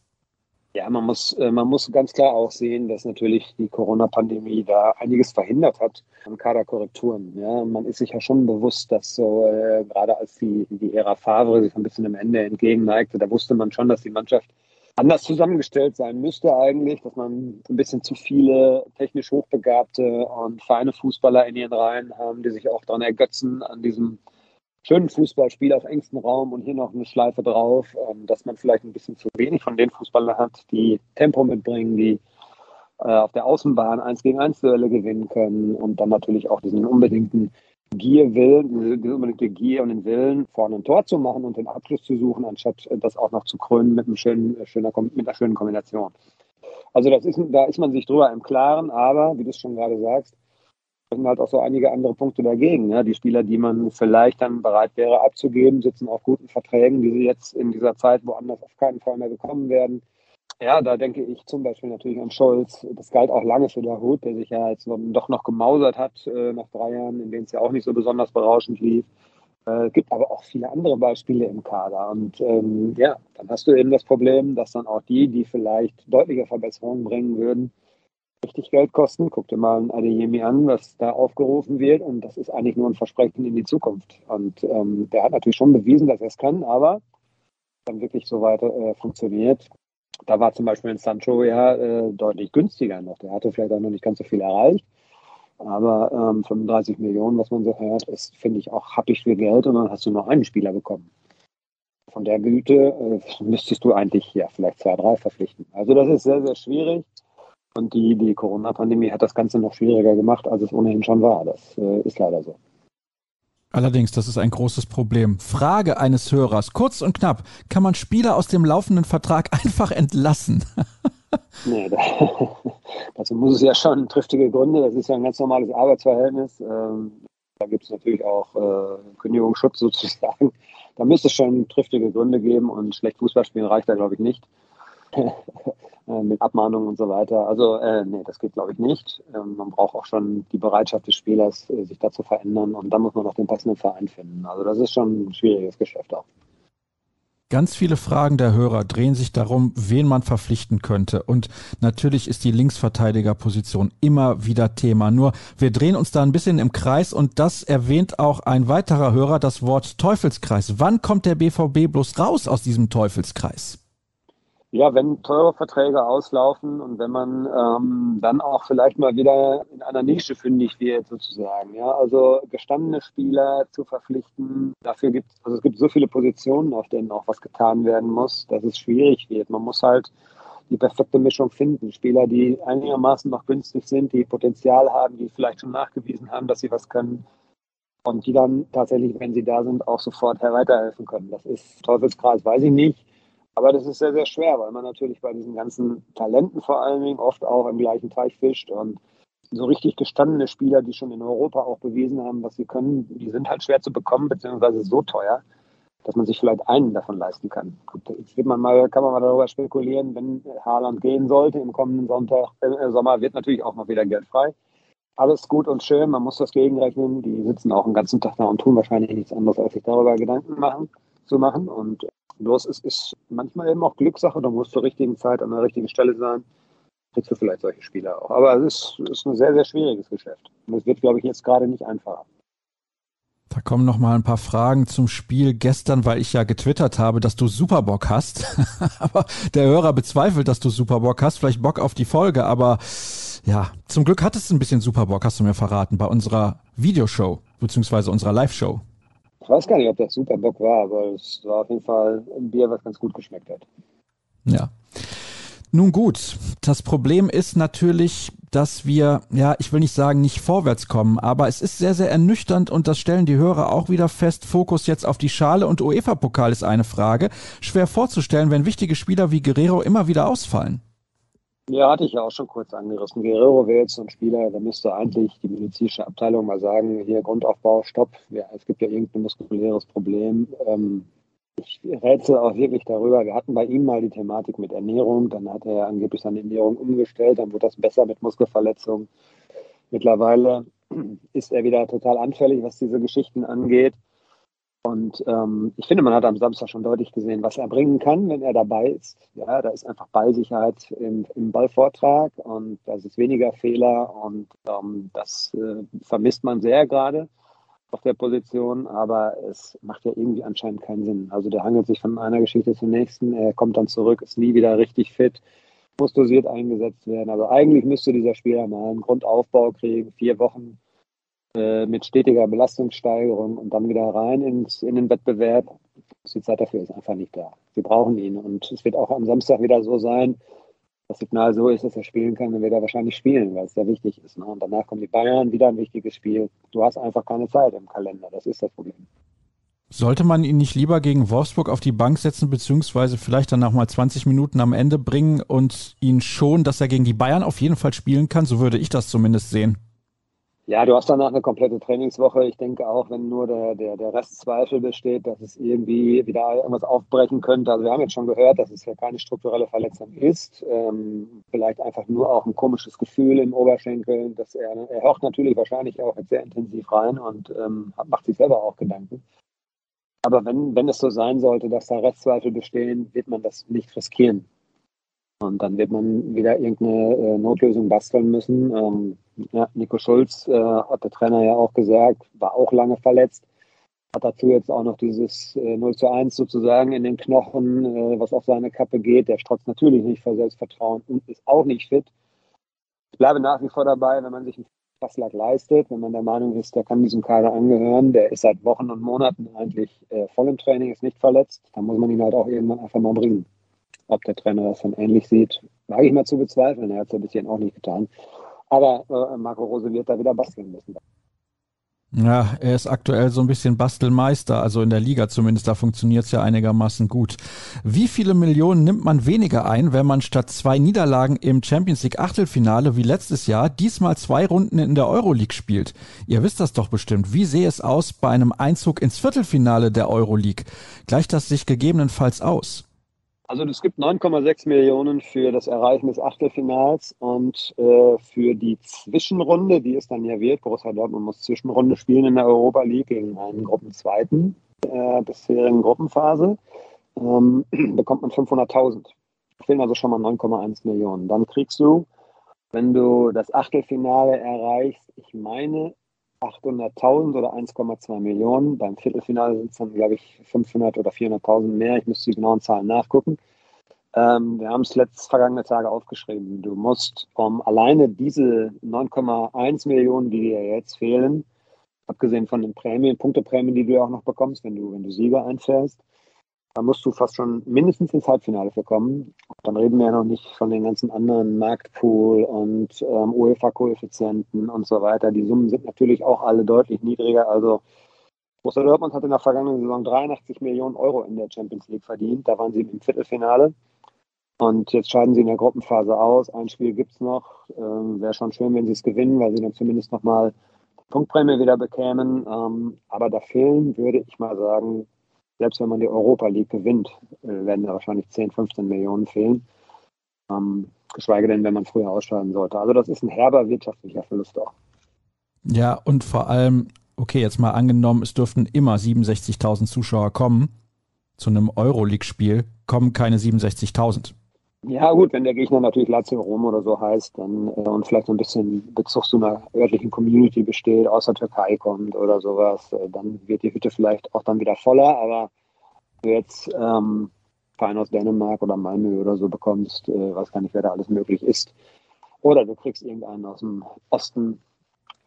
Ja, man muss, äh, man muss ganz klar auch sehen, dass natürlich die Corona-Pandemie da einiges verhindert hat an Kaderkorrekturen. Ja, man ist sich ja schon bewusst, dass so äh, gerade als die, die Ära Favre sich ein bisschen am Ende entgegenneigte, da wusste man schon, dass die Mannschaft anders zusammengestellt sein müsste eigentlich, dass man ein bisschen zu viele technisch hochbegabte und feine Fußballer in ihren Reihen haben, die sich auch daran ergötzen an diesem schönen Fußballspiel auf engstem Raum und hier noch eine Schleife drauf, ähm, dass man vielleicht ein bisschen zu wenig von den Fußballern hat, die Tempo mitbringen, die äh, auf der Außenbahn eins gegen eins Duelle gewinnen können und dann natürlich auch diesen unbedingten Gier will, diese unbedingte Gier und den Willen, vorne ein Tor zu machen und den Abschluss zu suchen, anstatt das auch noch zu krönen mit, einem schönen, äh, schöner, mit einer schönen Kombination. Also das ist, da ist man sich drüber im Klaren, aber wie du es schon gerade sagst, sind halt auch so einige andere Punkte dagegen. Ja? Die Spieler, die man vielleicht dann bereit wäre abzugeben, sitzen auf guten Verträgen, die sie jetzt in dieser Zeit woanders auf keinen Fall mehr bekommen werden. Ja, da denke ich zum Beispiel natürlich an Scholz. Das galt auch lange für der Hut, der sich ja jetzt doch noch gemausert hat äh, nach drei Jahren, in denen es ja auch nicht so besonders berauschend lief. Äh, gibt aber auch viele andere Beispiele im Kader. Und ähm, ja, dann hast du eben das Problem, dass dann auch die, die vielleicht deutliche Verbesserungen bringen würden, richtig Geld kosten. Guck dir mal ein Adeyemi an, was da aufgerufen wird. Und das ist eigentlich nur ein Versprechen in die Zukunft. Und ähm, der hat natürlich schon bewiesen, dass er es kann, aber dann wirklich so weiter äh, funktioniert, da war zum Beispiel in Sancho ja äh, deutlich günstiger noch. Der hatte vielleicht auch noch nicht ganz so viel erreicht. Aber ähm, 35 Millionen, was man so hört, ist, finde ich, auch happig viel Geld und dann hast du noch einen Spieler bekommen. Von der Güte äh, müsstest du eigentlich ja vielleicht zwei, drei verpflichten. Also das ist sehr, sehr schwierig. Und die, die Corona-Pandemie hat das Ganze noch schwieriger gemacht, als es ohnehin schon war. Das äh, ist leider so. Allerdings, das ist ein großes Problem. Frage eines Hörers, kurz und knapp, kann man Spieler aus dem laufenden Vertrag einfach entlassen? nee, da, dazu muss es ja schon triftige Gründe. Das ist ja ein ganz normales Arbeitsverhältnis. Ähm, da gibt es natürlich auch äh, Kündigungsschutz sozusagen. Da müsste es schon triftige Gründe geben und schlecht Fußball spielen reicht da, glaube ich, nicht. Äh, mit Abmahnungen und so weiter. Also, äh, nee, das geht, glaube ich, nicht. Ähm, man braucht auch schon die Bereitschaft des Spielers, äh, sich da zu verändern und dann muss man noch den passenden Verein finden. Also, das ist schon ein schwieriges Geschäft auch. Ganz viele Fragen der Hörer drehen sich darum, wen man verpflichten könnte. Und natürlich ist die Linksverteidigerposition immer wieder Thema. Nur wir drehen uns da ein bisschen im Kreis und das erwähnt auch ein weiterer Hörer das Wort Teufelskreis. Wann kommt der BVB bloß raus aus diesem Teufelskreis? Ja, wenn teure Verträge auslaufen und wenn man ähm, dann auch vielleicht mal wieder in einer Nische fündig wird, sozusagen. Ja, also gestandene Spieler zu verpflichten, dafür gibt es, also es gibt so viele Positionen, auf denen auch was getan werden muss, dass es schwierig wird. Man muss halt die perfekte Mischung finden. Spieler, die einigermaßen noch günstig sind, die Potenzial haben, die vielleicht schon nachgewiesen haben, dass sie was können. Und die dann tatsächlich, wenn sie da sind, auch sofort weiterhelfen können. Das ist Teufelskreis, weiß ich nicht. Aber das ist sehr, sehr schwer, weil man natürlich bei diesen ganzen Talenten vor allen Dingen oft auch im gleichen Teich fischt und so richtig gestandene Spieler, die schon in Europa auch bewiesen haben, was sie können, die sind halt schwer zu bekommen, beziehungsweise so teuer, dass man sich vielleicht einen davon leisten kann. Jetzt wird man mal, kann man mal darüber spekulieren, wenn Haaland gehen sollte im kommenden Sonntag, äh, Sommer, wird natürlich auch noch wieder Geld frei. Alles gut und schön, man muss das gegenrechnen. Die sitzen auch den ganzen Tag da und tun wahrscheinlich nichts anderes, als sich darüber Gedanken machen, zu machen. Und Bloß es ist manchmal eben auch Glückssache, da musst zur richtigen Zeit an der richtigen Stelle sein. Kriegst du vielleicht solche Spieler auch. Aber es ist, ist ein sehr, sehr schwieriges Geschäft. Und es wird, glaube ich, jetzt gerade nicht einfacher. Da kommen noch mal ein paar Fragen zum Spiel gestern, weil ich ja getwittert habe, dass du super Bock hast. aber der Hörer bezweifelt, dass du super Bock hast. Vielleicht Bock auf die Folge, aber ja, zum Glück hattest du ein bisschen super Bock, hast du mir verraten, bei unserer Videoshow, beziehungsweise unserer Live-Show. Ich weiß gar nicht, ob das super Bock war, aber es war auf jeden Fall ein Bier, was ganz gut geschmeckt hat. Ja. Nun gut, das Problem ist natürlich, dass wir, ja, ich will nicht sagen, nicht vorwärts kommen, aber es ist sehr, sehr ernüchternd und das stellen die Hörer auch wieder fest. Fokus jetzt auf die Schale und UEFA-Pokal ist eine Frage. Schwer vorzustellen, wenn wichtige Spieler wie Guerrero immer wieder ausfallen. Ja, hatte ich ja auch schon kurz angerissen. Guerrero wäre jetzt so ein Spieler, da müsste eigentlich die medizinische Abteilung mal sagen, hier Grundaufbau, Stopp, ja, es gibt ja irgendein muskuläres Problem. Ähm, ich rätsel auch wirklich darüber. Wir hatten bei ihm mal die Thematik mit Ernährung, dann hat er angeblich seine Ernährung umgestellt, dann wurde das besser mit Muskelverletzungen. Mittlerweile ist er wieder total anfällig, was diese Geschichten angeht. Und ähm, ich finde, man hat am Samstag schon deutlich gesehen, was er bringen kann, wenn er dabei ist. Ja, da ist einfach Ballsicherheit im, im Ballvortrag und das ist weniger Fehler und ähm, das äh, vermisst man sehr gerade auf der Position, aber es macht ja irgendwie anscheinend keinen Sinn. Also der hangelt sich von einer Geschichte zur nächsten, er kommt dann zurück, ist nie wieder richtig fit, muss dosiert eingesetzt werden. Also eigentlich müsste dieser Spieler mal einen Grundaufbau kriegen, vier Wochen äh, mit stetiger Belastungssteigerung und dann wieder rein ins, in den Wettbewerb. Die Zeit dafür ist einfach nicht da. Wir brauchen ihn. Und es wird auch am Samstag wieder so sein, das Signal so ist, dass er spielen kann, dann wird er wahrscheinlich spielen, weil es sehr wichtig ist. Ne? Und danach kommen die Bayern, wieder ein wichtiges Spiel. Du hast einfach keine Zeit im Kalender. Das ist das Problem. Sollte man ihn nicht lieber gegen Wolfsburg auf die Bank setzen, beziehungsweise vielleicht dann nochmal 20 Minuten am Ende bringen und ihn schon, dass er gegen die Bayern auf jeden Fall spielen kann? So würde ich das zumindest sehen. Ja, du hast danach eine komplette Trainingswoche. Ich denke auch, wenn nur der, der, der Restzweifel besteht, dass es irgendwie wieder irgendwas aufbrechen könnte. Also wir haben jetzt schon gehört, dass es ja keine strukturelle Verletzung ist. Ähm, vielleicht einfach nur auch ein komisches Gefühl im Oberschenkel. Dass er, er hört natürlich wahrscheinlich auch sehr intensiv rein und ähm, macht sich selber auch Gedanken. Aber wenn, wenn es so sein sollte, dass da Restzweifel bestehen, wird man das nicht riskieren. Und dann wird man wieder irgendeine äh, Notlösung basteln müssen. Ähm, ja, Nico Schulz, äh, hat der Trainer ja auch gesagt, war auch lange verletzt. Hat dazu jetzt auch noch dieses äh, 0 zu 1 sozusagen in den Knochen, äh, was auf seine Kappe geht. Der strotzt natürlich nicht vor Selbstvertrauen und ist auch nicht fit. Ich bleibe nach wie vor dabei, wenn man sich einen Fasslack leistet, wenn man der Meinung ist, der kann diesem Kader angehören, der ist seit Wochen und Monaten eigentlich äh, voll im Training, ist nicht verletzt, dann muss man ihn halt auch irgendwann einfach mal bringen. Ob der Trainer das dann ähnlich sieht, wage ich mal zu bezweifeln. Er hat es ja bisher auch nicht getan. Aber äh, Marco Rose wird da wieder basteln müssen. Ja, er ist aktuell so ein bisschen Bastelmeister, also in der Liga zumindest, da funktioniert es ja einigermaßen gut. Wie viele Millionen nimmt man weniger ein, wenn man statt zwei Niederlagen im Champions League Achtelfinale wie letztes Jahr diesmal zwei Runden in der Euroleague spielt? Ihr wisst das doch bestimmt. Wie sehe es aus bei einem Einzug ins Viertelfinale der Euroleague? Gleicht das sich gegebenenfalls aus? Also es gibt 9,6 Millionen für das Erreichen des Achtelfinals und äh, für die Zwischenrunde, die es dann ja wird. Borussia Dortmund muss Zwischenrunde spielen in der Europa League gegen einen Gruppenzweiten äh, bisherigen Gruppenphase, ähm, bekommt man 500.000. Fehlen also schon mal 9,1 Millionen. Dann kriegst du, wenn du das Achtelfinale erreichst, ich meine 800.000 oder 1,2 Millionen. Beim Viertelfinale sind es dann, glaube ich, 500 oder 400.000 mehr. Ich müsste die genauen Zahlen nachgucken. Ähm, wir haben es letzte vergangene Tage aufgeschrieben. Du musst um alleine diese 9,1 Millionen, die dir jetzt fehlen, abgesehen von den Prämien, Punkteprämien, die du auch noch bekommst, wenn du, wenn du Sieger einfährst, da musst du fast schon mindestens ins Halbfinale für kommen. Dann reden wir ja noch nicht von den ganzen anderen Marktpool und ähm, UEFA-Koeffizienten und so weiter. Die Summen sind natürlich auch alle deutlich niedriger. Also Borussia Dortmund hat in der vergangenen Saison 83 Millionen Euro in der Champions League verdient. Da waren sie im Viertelfinale. Und jetzt scheiden sie in der Gruppenphase aus. Ein Spiel gibt es noch. Ähm, Wäre schon schön, wenn sie es gewinnen, weil sie dann zumindest nochmal Punktprämie wieder bekämen. Ähm, aber da fehlen, würde ich mal sagen, selbst wenn man die Europa League gewinnt, äh, werden da wahrscheinlich 10, 15 Millionen fehlen. Ähm, geschweige denn, wenn man früher ausscheiden sollte. Also das ist ein herber wirtschaftlicher Verlust auch. Ja, und vor allem, okay, jetzt mal angenommen, es dürften immer 67.000 Zuschauer kommen. Zu einem Euroleague-Spiel kommen keine 67.000. Ja, gut, wenn der Gegner natürlich Lazio Rom oder so heißt, dann äh, und vielleicht ein bisschen Bezug zu einer örtlichen Community besteht, aus der Türkei kommt oder sowas, äh, dann wird die Hütte vielleicht auch dann wieder voller, aber du jetzt ähm, Verein aus Dänemark oder Malmö oder so bekommst, äh, weiß gar nicht, wer da alles möglich ist. Oder du kriegst irgendeinen aus dem Osten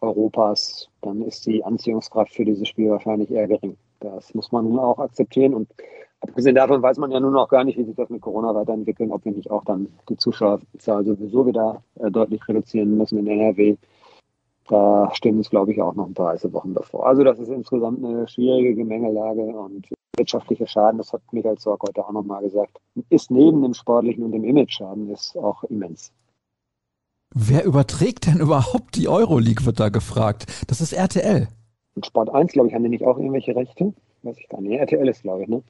Europas, dann ist die Anziehungskraft für dieses Spiel wahrscheinlich eher gering. Das muss man auch akzeptieren und Abgesehen davon weiß man ja nun auch gar nicht, wie sich das mit Corona weiterentwickelt, ob wir nicht auch dann die Zuschauerzahl sowieso wieder äh, deutlich reduzieren müssen in NRW. Da stehen uns, glaube ich, auch noch ein paar heiße Wochen davor. Also das ist insgesamt eine schwierige Gemengelage und wirtschaftlicher Schaden, das hat Michael Zorg heute auch nochmal gesagt, ist neben dem sportlichen und dem Image-Schaden ist auch immens. Wer überträgt denn überhaupt die Euroleague, wird da gefragt. Das ist RTL. Und Sport 1, glaube ich, haben die nicht auch irgendwelche Rechte? Weiß ich gar nicht. RTL ist, glaube ich, ne?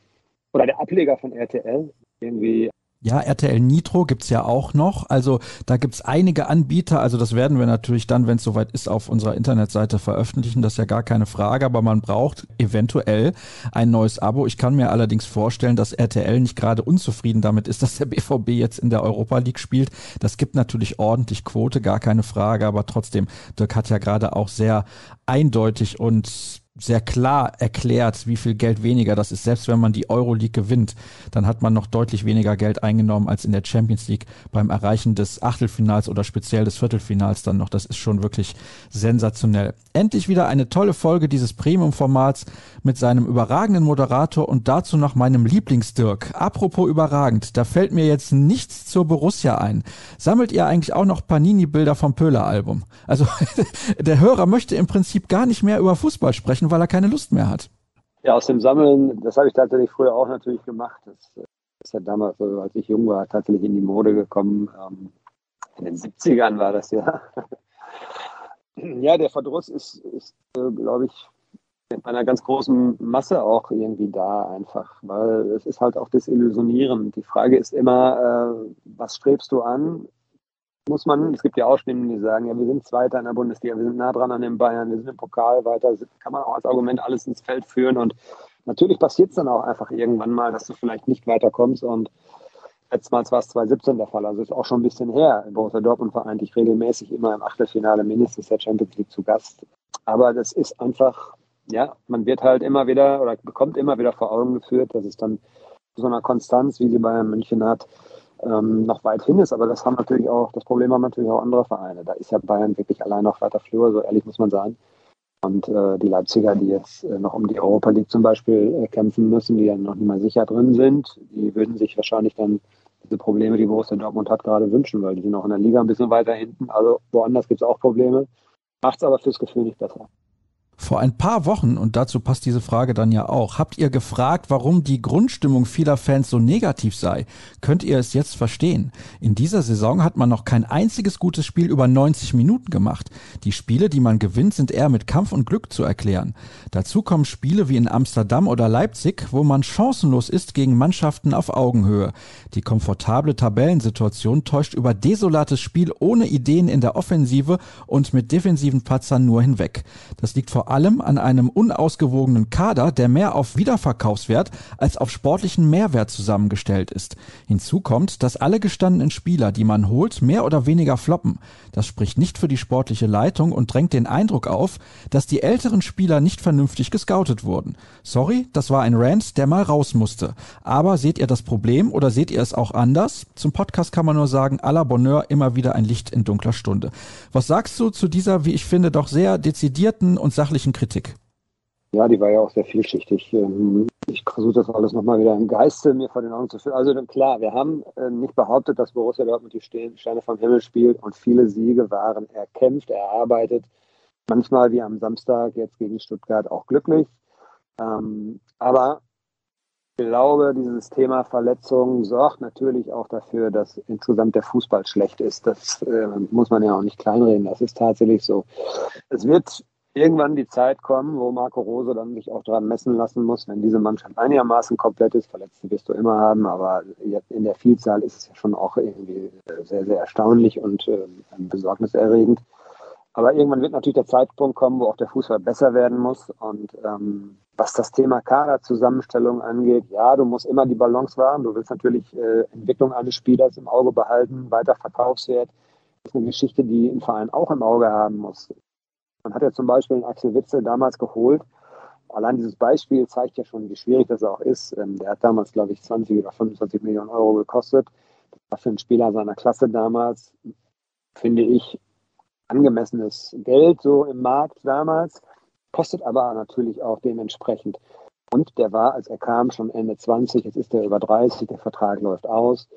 Oder der Ableger von RTL, irgendwie ja, RTL Nitro gibt's ja auch noch. Also da gibt's einige Anbieter. Also das werden wir natürlich dann, wenn es soweit ist, auf unserer Internetseite veröffentlichen. Das ist ja gar keine Frage. Aber man braucht eventuell ein neues Abo. Ich kann mir allerdings vorstellen, dass RTL nicht gerade unzufrieden damit ist, dass der BVB jetzt in der Europa League spielt. Das gibt natürlich ordentlich Quote, gar keine Frage. Aber trotzdem, Dirk hat ja gerade auch sehr eindeutig und sehr klar erklärt, wie viel Geld weniger das ist. Selbst wenn man die Euroleague gewinnt, dann hat man noch deutlich weniger Geld eingenommen als in der Champions League beim Erreichen des Achtelfinals oder speziell des Viertelfinals dann noch. Das ist schon wirklich sensationell. Endlich wieder eine tolle Folge dieses Premium-Formats mit seinem überragenden Moderator und dazu noch meinem Lieblingsdirk. Apropos überragend, da fällt mir jetzt nichts zur Borussia ein. Sammelt ihr eigentlich auch noch Panini-Bilder vom Pöhler-Album? Also der Hörer möchte im Prinzip gar nicht mehr über Fußball sprechen sprechen, weil er keine Lust mehr hat. Ja, aus dem Sammeln, das habe ich tatsächlich früher auch natürlich gemacht. Das ist ja damals, als ich jung war, tatsächlich in die Mode gekommen. Ähm, in den 70ern war das ja. Ja, der Verdruss ist, ist äh, glaube ich, in einer ganz großen Masse auch irgendwie da einfach, weil es ist halt auch desillusionierend. Die Frage ist immer, äh, was strebst du an? Muss man, es gibt ja auch Stimmen, die sagen, ja, wir sind Zweiter in der Bundesliga, wir sind nah dran an den Bayern, wir sind im Pokal weiter, kann man auch als Argument alles ins Feld führen und natürlich passiert es dann auch einfach irgendwann mal, dass du vielleicht nicht weiterkommst und Letztmals war es 2017 der Fall, also ist auch schon ein bisschen her. Borussia Dortmund war eigentlich regelmäßig immer im Achtelfinale mindestens der Champions League zu Gast. Aber das ist einfach, ja, man wird halt immer wieder oder bekommt immer wieder vor Augen geführt, dass es dann so einer Konstanz, wie sie Bayern München hat, ähm, noch weit hin ist. Aber das haben natürlich auch, das Problem haben natürlich auch andere Vereine. Da ist ja Bayern wirklich allein auf weiter Flur, so ehrlich muss man sagen. Und äh, die Leipziger, die jetzt äh, noch um die Europa League zum Beispiel äh, kämpfen müssen, die ja noch nicht mal sicher drin sind, die würden sich wahrscheinlich dann diese Probleme, die Borussia Dortmund hat, gerade wünschen, weil die sind auch in der Liga ein bisschen weiter hinten. Also woanders gibt es auch Probleme, macht es aber fürs Gefühl nicht besser. Vor ein paar Wochen, und dazu passt diese Frage dann ja auch, habt ihr gefragt, warum die Grundstimmung vieler Fans so negativ sei. Könnt ihr es jetzt verstehen? In dieser Saison hat man noch kein einziges gutes Spiel über 90 Minuten gemacht. Die Spiele, die man gewinnt, sind eher mit Kampf und Glück zu erklären. Dazu kommen Spiele wie in Amsterdam oder Leipzig, wo man chancenlos ist gegen Mannschaften auf Augenhöhe. Die komfortable Tabellensituation täuscht über desolates Spiel ohne Ideen in der Offensive und mit defensiven Patzern nur hinweg. Das liegt vor vor allem an einem unausgewogenen Kader, der mehr auf Wiederverkaufswert als auf sportlichen Mehrwert zusammengestellt ist. Hinzu kommt, dass alle gestandenen Spieler, die man holt, mehr oder weniger floppen. Das spricht nicht für die sportliche Leitung und drängt den Eindruck auf, dass die älteren Spieler nicht vernünftig gescoutet wurden. Sorry, das war ein Rant, der mal raus musste. Aber seht ihr das Problem oder seht ihr es auch anders? Zum Podcast kann man nur sagen, à la Bonheur immer wieder ein Licht in dunkler Stunde. Was sagst du zu dieser, wie ich finde, doch sehr dezidierten und sachlichen fachlichen Kritik? Ja, die war ja auch sehr vielschichtig. Ähm, ich versuche das alles nochmal wieder im Geiste mir vor den Augen zu führen. Also klar, wir haben äh, nicht behauptet, dass Borussia Dortmund die Steine vom Himmel spielt und viele Siege waren erkämpft, erarbeitet. Manchmal wie am Samstag jetzt gegen Stuttgart auch glücklich. Ähm, aber ich glaube, dieses Thema Verletzungen sorgt natürlich auch dafür, dass insgesamt der Fußball schlecht ist. Das äh, muss man ja auch nicht kleinreden. Das ist tatsächlich so. Es wird irgendwann die Zeit kommen, wo Marco Rose dann sich auch dran messen lassen muss, wenn diese Mannschaft einigermaßen komplett ist. Verletzte wirst du immer haben, aber in der Vielzahl ist es ja schon auch irgendwie sehr, sehr erstaunlich und äh, besorgniserregend. Aber irgendwann wird natürlich der Zeitpunkt kommen, wo auch der Fußball besser werden muss. Und ähm, was das Thema Kaderzusammenstellung angeht, ja, du musst immer die Balance wahren. Du willst natürlich äh, Entwicklung eines Spielers im Auge behalten, weiter Verkaufswert. Das ist eine Geschichte, die ein Verein auch im Auge haben muss. Man hat ja zum Beispiel den Axel Witzel damals geholt. Allein dieses Beispiel zeigt ja schon, wie schwierig das auch ist. Ähm, der hat damals, glaube ich, 20 oder 25 Millionen Euro gekostet. Das war für einen Spieler seiner Klasse damals, finde ich, angemessenes Geld so im Markt damals. Kostet aber natürlich auch dementsprechend. Und der war, als er kam, schon Ende 20, jetzt ist er über 30, der Vertrag läuft aus.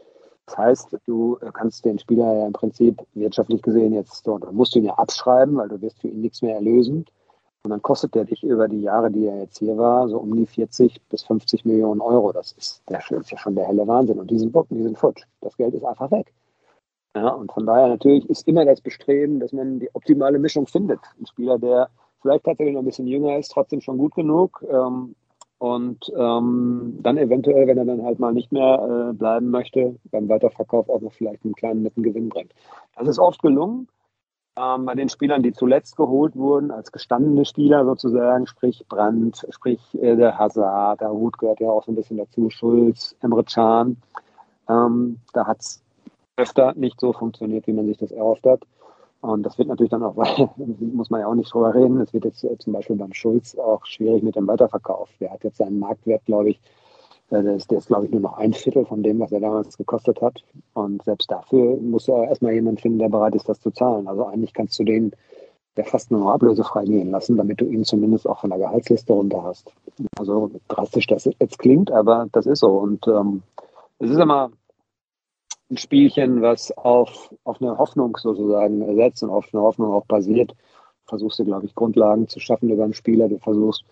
Das heißt, du äh, kannst den Spieler ja im Prinzip wirtschaftlich gesehen jetzt dort, musst du ihn ja abschreiben, weil du wirst für ihn nichts mehr erlösen. Und dann kostet der dich über die Jahre, die er jetzt hier war, so um die 40 bis 50 Millionen Euro. Das ist, der, ist ja schon der helle Wahnsinn. Und die sind, die sind futsch. Das Geld ist einfach weg. Ja, und von daher natürlich ist immer das Bestreben, dass man die optimale Mischung findet. Ein Spieler, der vielleicht tatsächlich noch ein bisschen jünger ist, trotzdem schon gut genug, ähm, und ähm, dann eventuell, wenn er dann halt mal nicht mehr äh, bleiben möchte, beim Weiterverkauf auch noch vielleicht einen kleinen netten Gewinn bringt. Das ist oft gelungen ähm, bei den Spielern, die zuletzt geholt wurden, als gestandene Spieler sozusagen, sprich Brandt, sprich äh, der Hazard, der Hut gehört ja auch so ein bisschen dazu, Schulz, Emre Can. Ähm, da hat es öfter nicht so funktioniert, wie man sich das erhofft hat. Und das wird natürlich dann auch, muss man ja auch nicht drüber reden, es wird jetzt äh, zum Beispiel beim Schulz auch schwierig mit dem Weiterverkauf. Der hat jetzt seinen Marktwert, glaube ich, äh, der ist, der ist, glaube ich, nur noch ein Viertel von dem, was er damals gekostet hat. Und selbst dafür muss er erstmal jemand finden, der bereit ist, das zu zahlen. Also eigentlich kannst du den der fast nur noch ablösefrei gehen lassen, damit du ihn zumindest auch von der Gehaltsliste runter hast. Also drastisch das jetzt klingt, aber das ist so. Und ähm, es ist immer ein Spielchen, was auf, auf eine Hoffnung sozusagen setzt und auf eine Hoffnung auch basiert. Versuchst du, glaube ich, Grundlagen zu schaffen über einen Spieler. Du versuchst,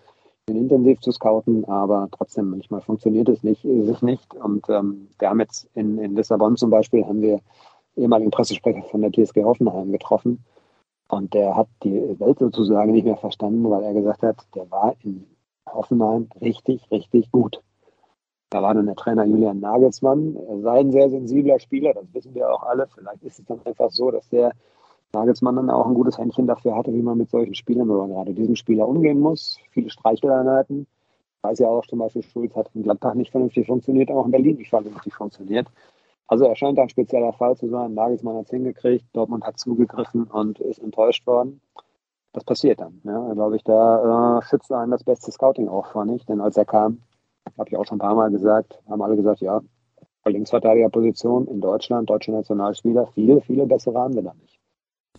ihn intensiv zu scouten, aber trotzdem manchmal funktioniert es nicht, sich nicht. Und ähm, wir haben jetzt in, in Lissabon zum Beispiel haben wir ehemaligen Pressesprecher von der TSG Hoffenheim getroffen. Und der hat die Welt sozusagen nicht mehr verstanden, weil er gesagt hat, der war in Hoffenheim richtig, richtig gut. Da war dann der Trainer Julian Nagelsmann. Er sei ein sehr sensibler Spieler, das wissen wir auch alle. Vielleicht ist es dann einfach so, dass der Nagelsmann dann auch ein gutes Händchen dafür hatte, wie man mit solchen Spielern oder gerade diesem Spieler umgehen muss. Viele Streicheleinheiten. Ich weiß ja auch zum Beispiel, Schulz hat in Gladbach nicht vernünftig funktioniert, auch in Berlin nicht vernünftig funktioniert. Also er scheint ein spezieller Fall zu sein. Nagelsmann hat es hingekriegt, Dortmund hat zugegriffen und ist enttäuscht worden. Das passiert dann. Ja, glaube ich, da äh, schützt einen das beste Scouting auch vor nicht. Denn als er kam, habe ich auch schon ein paar Mal gesagt, haben alle gesagt, ja, Linksverteidigerposition in Deutschland, deutsche Nationalspieler, viele, viele bessere haben wir da nicht.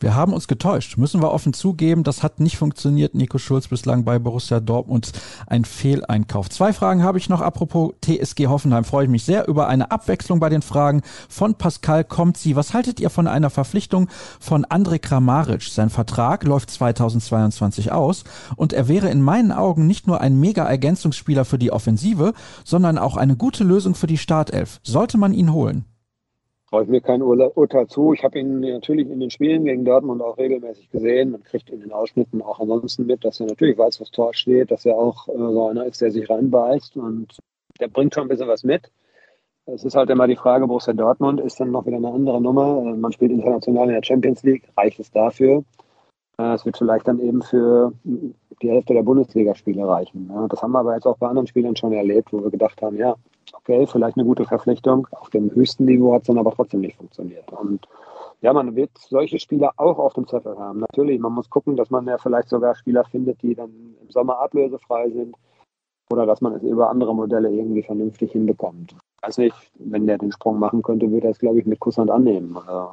Wir haben uns getäuscht, müssen wir offen zugeben. Das hat nicht funktioniert. Nico Schulz bislang bei Borussia Dortmund ein Fehleinkauf. Zwei Fragen habe ich noch. Apropos TSG Hoffenheim freue ich mich sehr über eine Abwechslung bei den Fragen. Von Pascal kommt sie. Was haltet ihr von einer Verpflichtung von André Kramaric? Sein Vertrag läuft 2022 aus und er wäre in meinen Augen nicht nur ein mega Ergänzungsspieler für die Offensive, sondern auch eine gute Lösung für die Startelf. Sollte man ihn holen? Traue ich mir kein Urteil zu. Ich habe ihn natürlich in den Spielen gegen Dortmund auch regelmäßig gesehen. Man kriegt in den Ausschnitten auch ansonsten mit, dass er natürlich weiß, was Tor steht, dass er auch äh, so einer ist, der sich reinbeißt und der bringt schon ein bisschen was mit. Es ist halt immer die Frage, Borussia Dortmund ist dann noch wieder eine andere Nummer. Äh, man spielt international in der Champions League, reicht es dafür? Äh, es wird vielleicht dann eben für die Hälfte der Bundesligaspiele reichen. Das haben wir aber jetzt auch bei anderen Spielern schon erlebt, wo wir gedacht haben, ja, okay, vielleicht eine gute Verpflichtung. Auf dem höchsten Niveau hat es dann aber trotzdem nicht funktioniert. Und ja, man wird solche Spieler auch auf dem Zettel haben. Natürlich, man muss gucken, dass man ja vielleicht sogar Spieler findet, die dann im Sommer ablösefrei sind oder dass man es über andere Modelle irgendwie vernünftig hinbekommt. Weiß nicht, wenn der den Sprung machen könnte, würde er es, glaube ich, mit Kusshand annehmen. Also,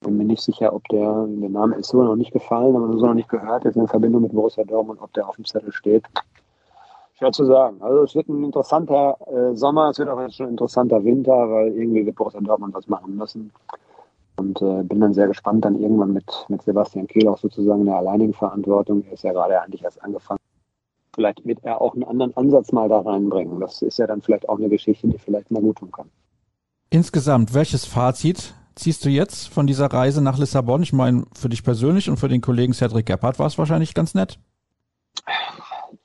bin mir nicht sicher, ob der, der Name ist so noch nicht gefallen, aber so noch nicht gehört, jetzt in Verbindung mit Borussia Dortmund, ob der auf dem Zettel steht. Schwer zu sagen. Also es wird ein interessanter äh, Sommer, es wird auch schon ein interessanter Winter, weil irgendwie wird Borussia Dortmund was machen müssen. Und äh, bin dann sehr gespannt, dann irgendwann mit, mit Sebastian Kehl auch sozusagen in der alleinigen Verantwortung. Er ist ja gerade eigentlich erst angefangen. Vielleicht wird er auch einen anderen Ansatz mal da reinbringen. Das ist ja dann vielleicht auch eine Geschichte, die vielleicht mal gut tun kann. Insgesamt, welches Fazit ziehst du jetzt von dieser Reise nach Lissabon? Ich meine, für dich persönlich und für den Kollegen Cedric Gebhardt war es wahrscheinlich ganz nett.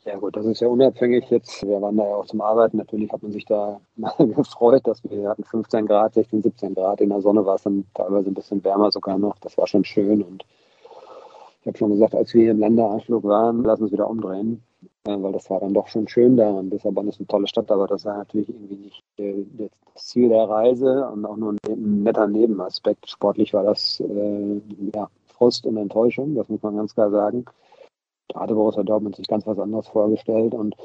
Ja gut, das ist ja unabhängig jetzt. Wir waren da ja auch zum Arbeiten. Natürlich hat man sich da mal gefreut, dass wir hatten 15 Grad, 16, 17 Grad. In der Sonne war es dann teilweise ein bisschen wärmer sogar noch. Das war schon schön. Und ich habe schon gesagt, als wir hier im Landeanflug waren, lassen uns wieder umdrehen, äh, weil das war dann doch schon schön da. Und Lissabon ist eine tolle Stadt, aber das war natürlich irgendwie nicht äh, das Ziel der Reise und auch nur ein netter Nebenaspekt. Sportlich war das äh, ja, Frust und Enttäuschung, das muss man ganz klar sagen. Da hatte Borussia Dortmund sich ganz was anderes vorgestellt. Und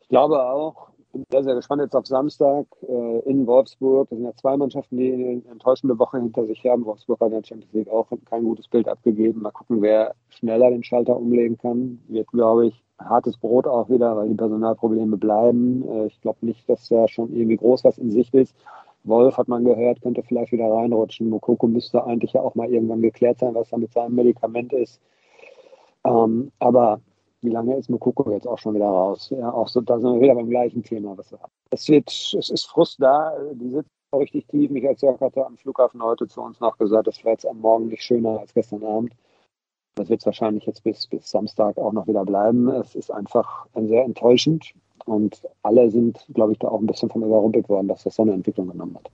ich glaube auch, bin sehr, sehr gespannt jetzt auf Samstag äh, in Wolfsburg. Das sind ja zwei Mannschaften, die eine enttäuschende Woche hinter sich haben. Wolfsburg hat in der Champions League auch kein gutes Bild abgegeben. Mal gucken, wer schneller den Schalter umlegen kann. Wird, glaube ich, hartes Brot auch wieder, weil die Personalprobleme bleiben. Äh, ich glaube nicht, dass da schon irgendwie groß was in Sicht ist. Wolf hat man gehört, könnte vielleicht wieder reinrutschen. Mokoko müsste eigentlich ja auch mal irgendwann geklärt sein, was da mit seinem Medikament ist. Ähm, aber wie lange ist Mokoko jetzt auch schon wieder raus? Ja, auch so, da sind wir wieder beim gleichen Thema. Es wird, es ist Frust da, die auch richtig tief. Michael Zirk hatte am Flughafen heute zu uns noch gesagt, das war jetzt am Morgen nicht schöner als gestern Abend. Das wird es wahrscheinlich jetzt bis, bis Samstag auch noch wieder bleiben. Es ist einfach sehr enttäuschend und alle sind, glaube ich, da auch ein bisschen von überrumpelt worden, dass das so eine Entwicklung genommen hat.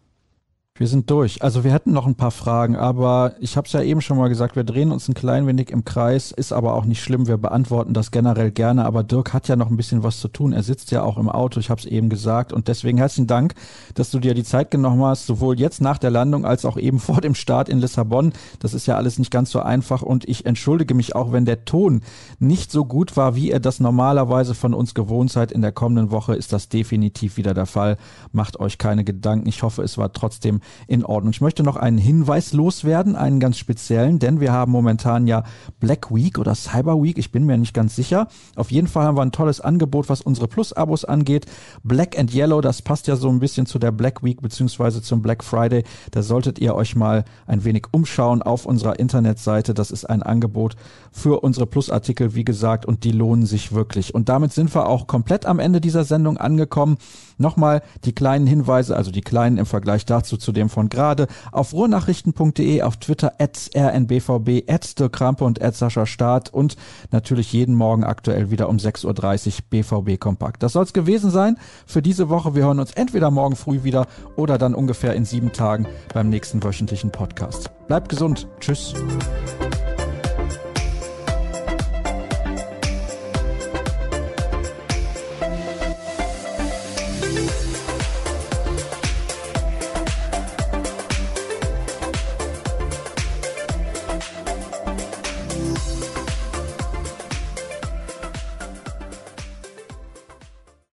Wir sind durch. Also wir hätten noch ein paar Fragen, aber ich habe es ja eben schon mal gesagt, wir drehen uns ein klein wenig im Kreis, ist aber auch nicht schlimm, wir beantworten das generell gerne, aber Dirk hat ja noch ein bisschen was zu tun. Er sitzt ja auch im Auto, ich habe es eben gesagt und deswegen herzlichen Dank, dass du dir die Zeit genommen hast, sowohl jetzt nach der Landung als auch eben vor dem Start in Lissabon. Das ist ja alles nicht ganz so einfach und ich entschuldige mich auch, wenn der Ton nicht so gut war, wie ihr das normalerweise von uns gewohnt seid. In der kommenden Woche ist das definitiv wieder der Fall. Macht euch keine Gedanken. Ich hoffe, es war trotzdem in Ordnung. Ich möchte noch einen Hinweis loswerden, einen ganz speziellen, denn wir haben momentan ja Black Week oder Cyber Week, ich bin mir nicht ganz sicher. Auf jeden Fall haben wir ein tolles Angebot, was unsere Plus-Abos angeht. Black and Yellow, das passt ja so ein bisschen zu der Black Week beziehungsweise zum Black Friday. Da solltet ihr euch mal ein wenig umschauen auf unserer Internetseite. Das ist ein Angebot für unsere Plus-Artikel, wie gesagt, und die lohnen sich wirklich. Und damit sind wir auch komplett am Ende dieser Sendung angekommen. Nochmal die kleinen Hinweise, also die kleinen im Vergleich dazu zu den außerdem von gerade auf ruhrnachrichten.de, auf Twitter at rnbvb, at Dirk Krampe und at Sascha Staat und natürlich jeden Morgen aktuell wieder um 6.30 Uhr BVB Kompakt. Das soll es gewesen sein für diese Woche. Wir hören uns entweder morgen früh wieder oder dann ungefähr in sieben Tagen beim nächsten wöchentlichen Podcast. Bleibt gesund. Tschüss.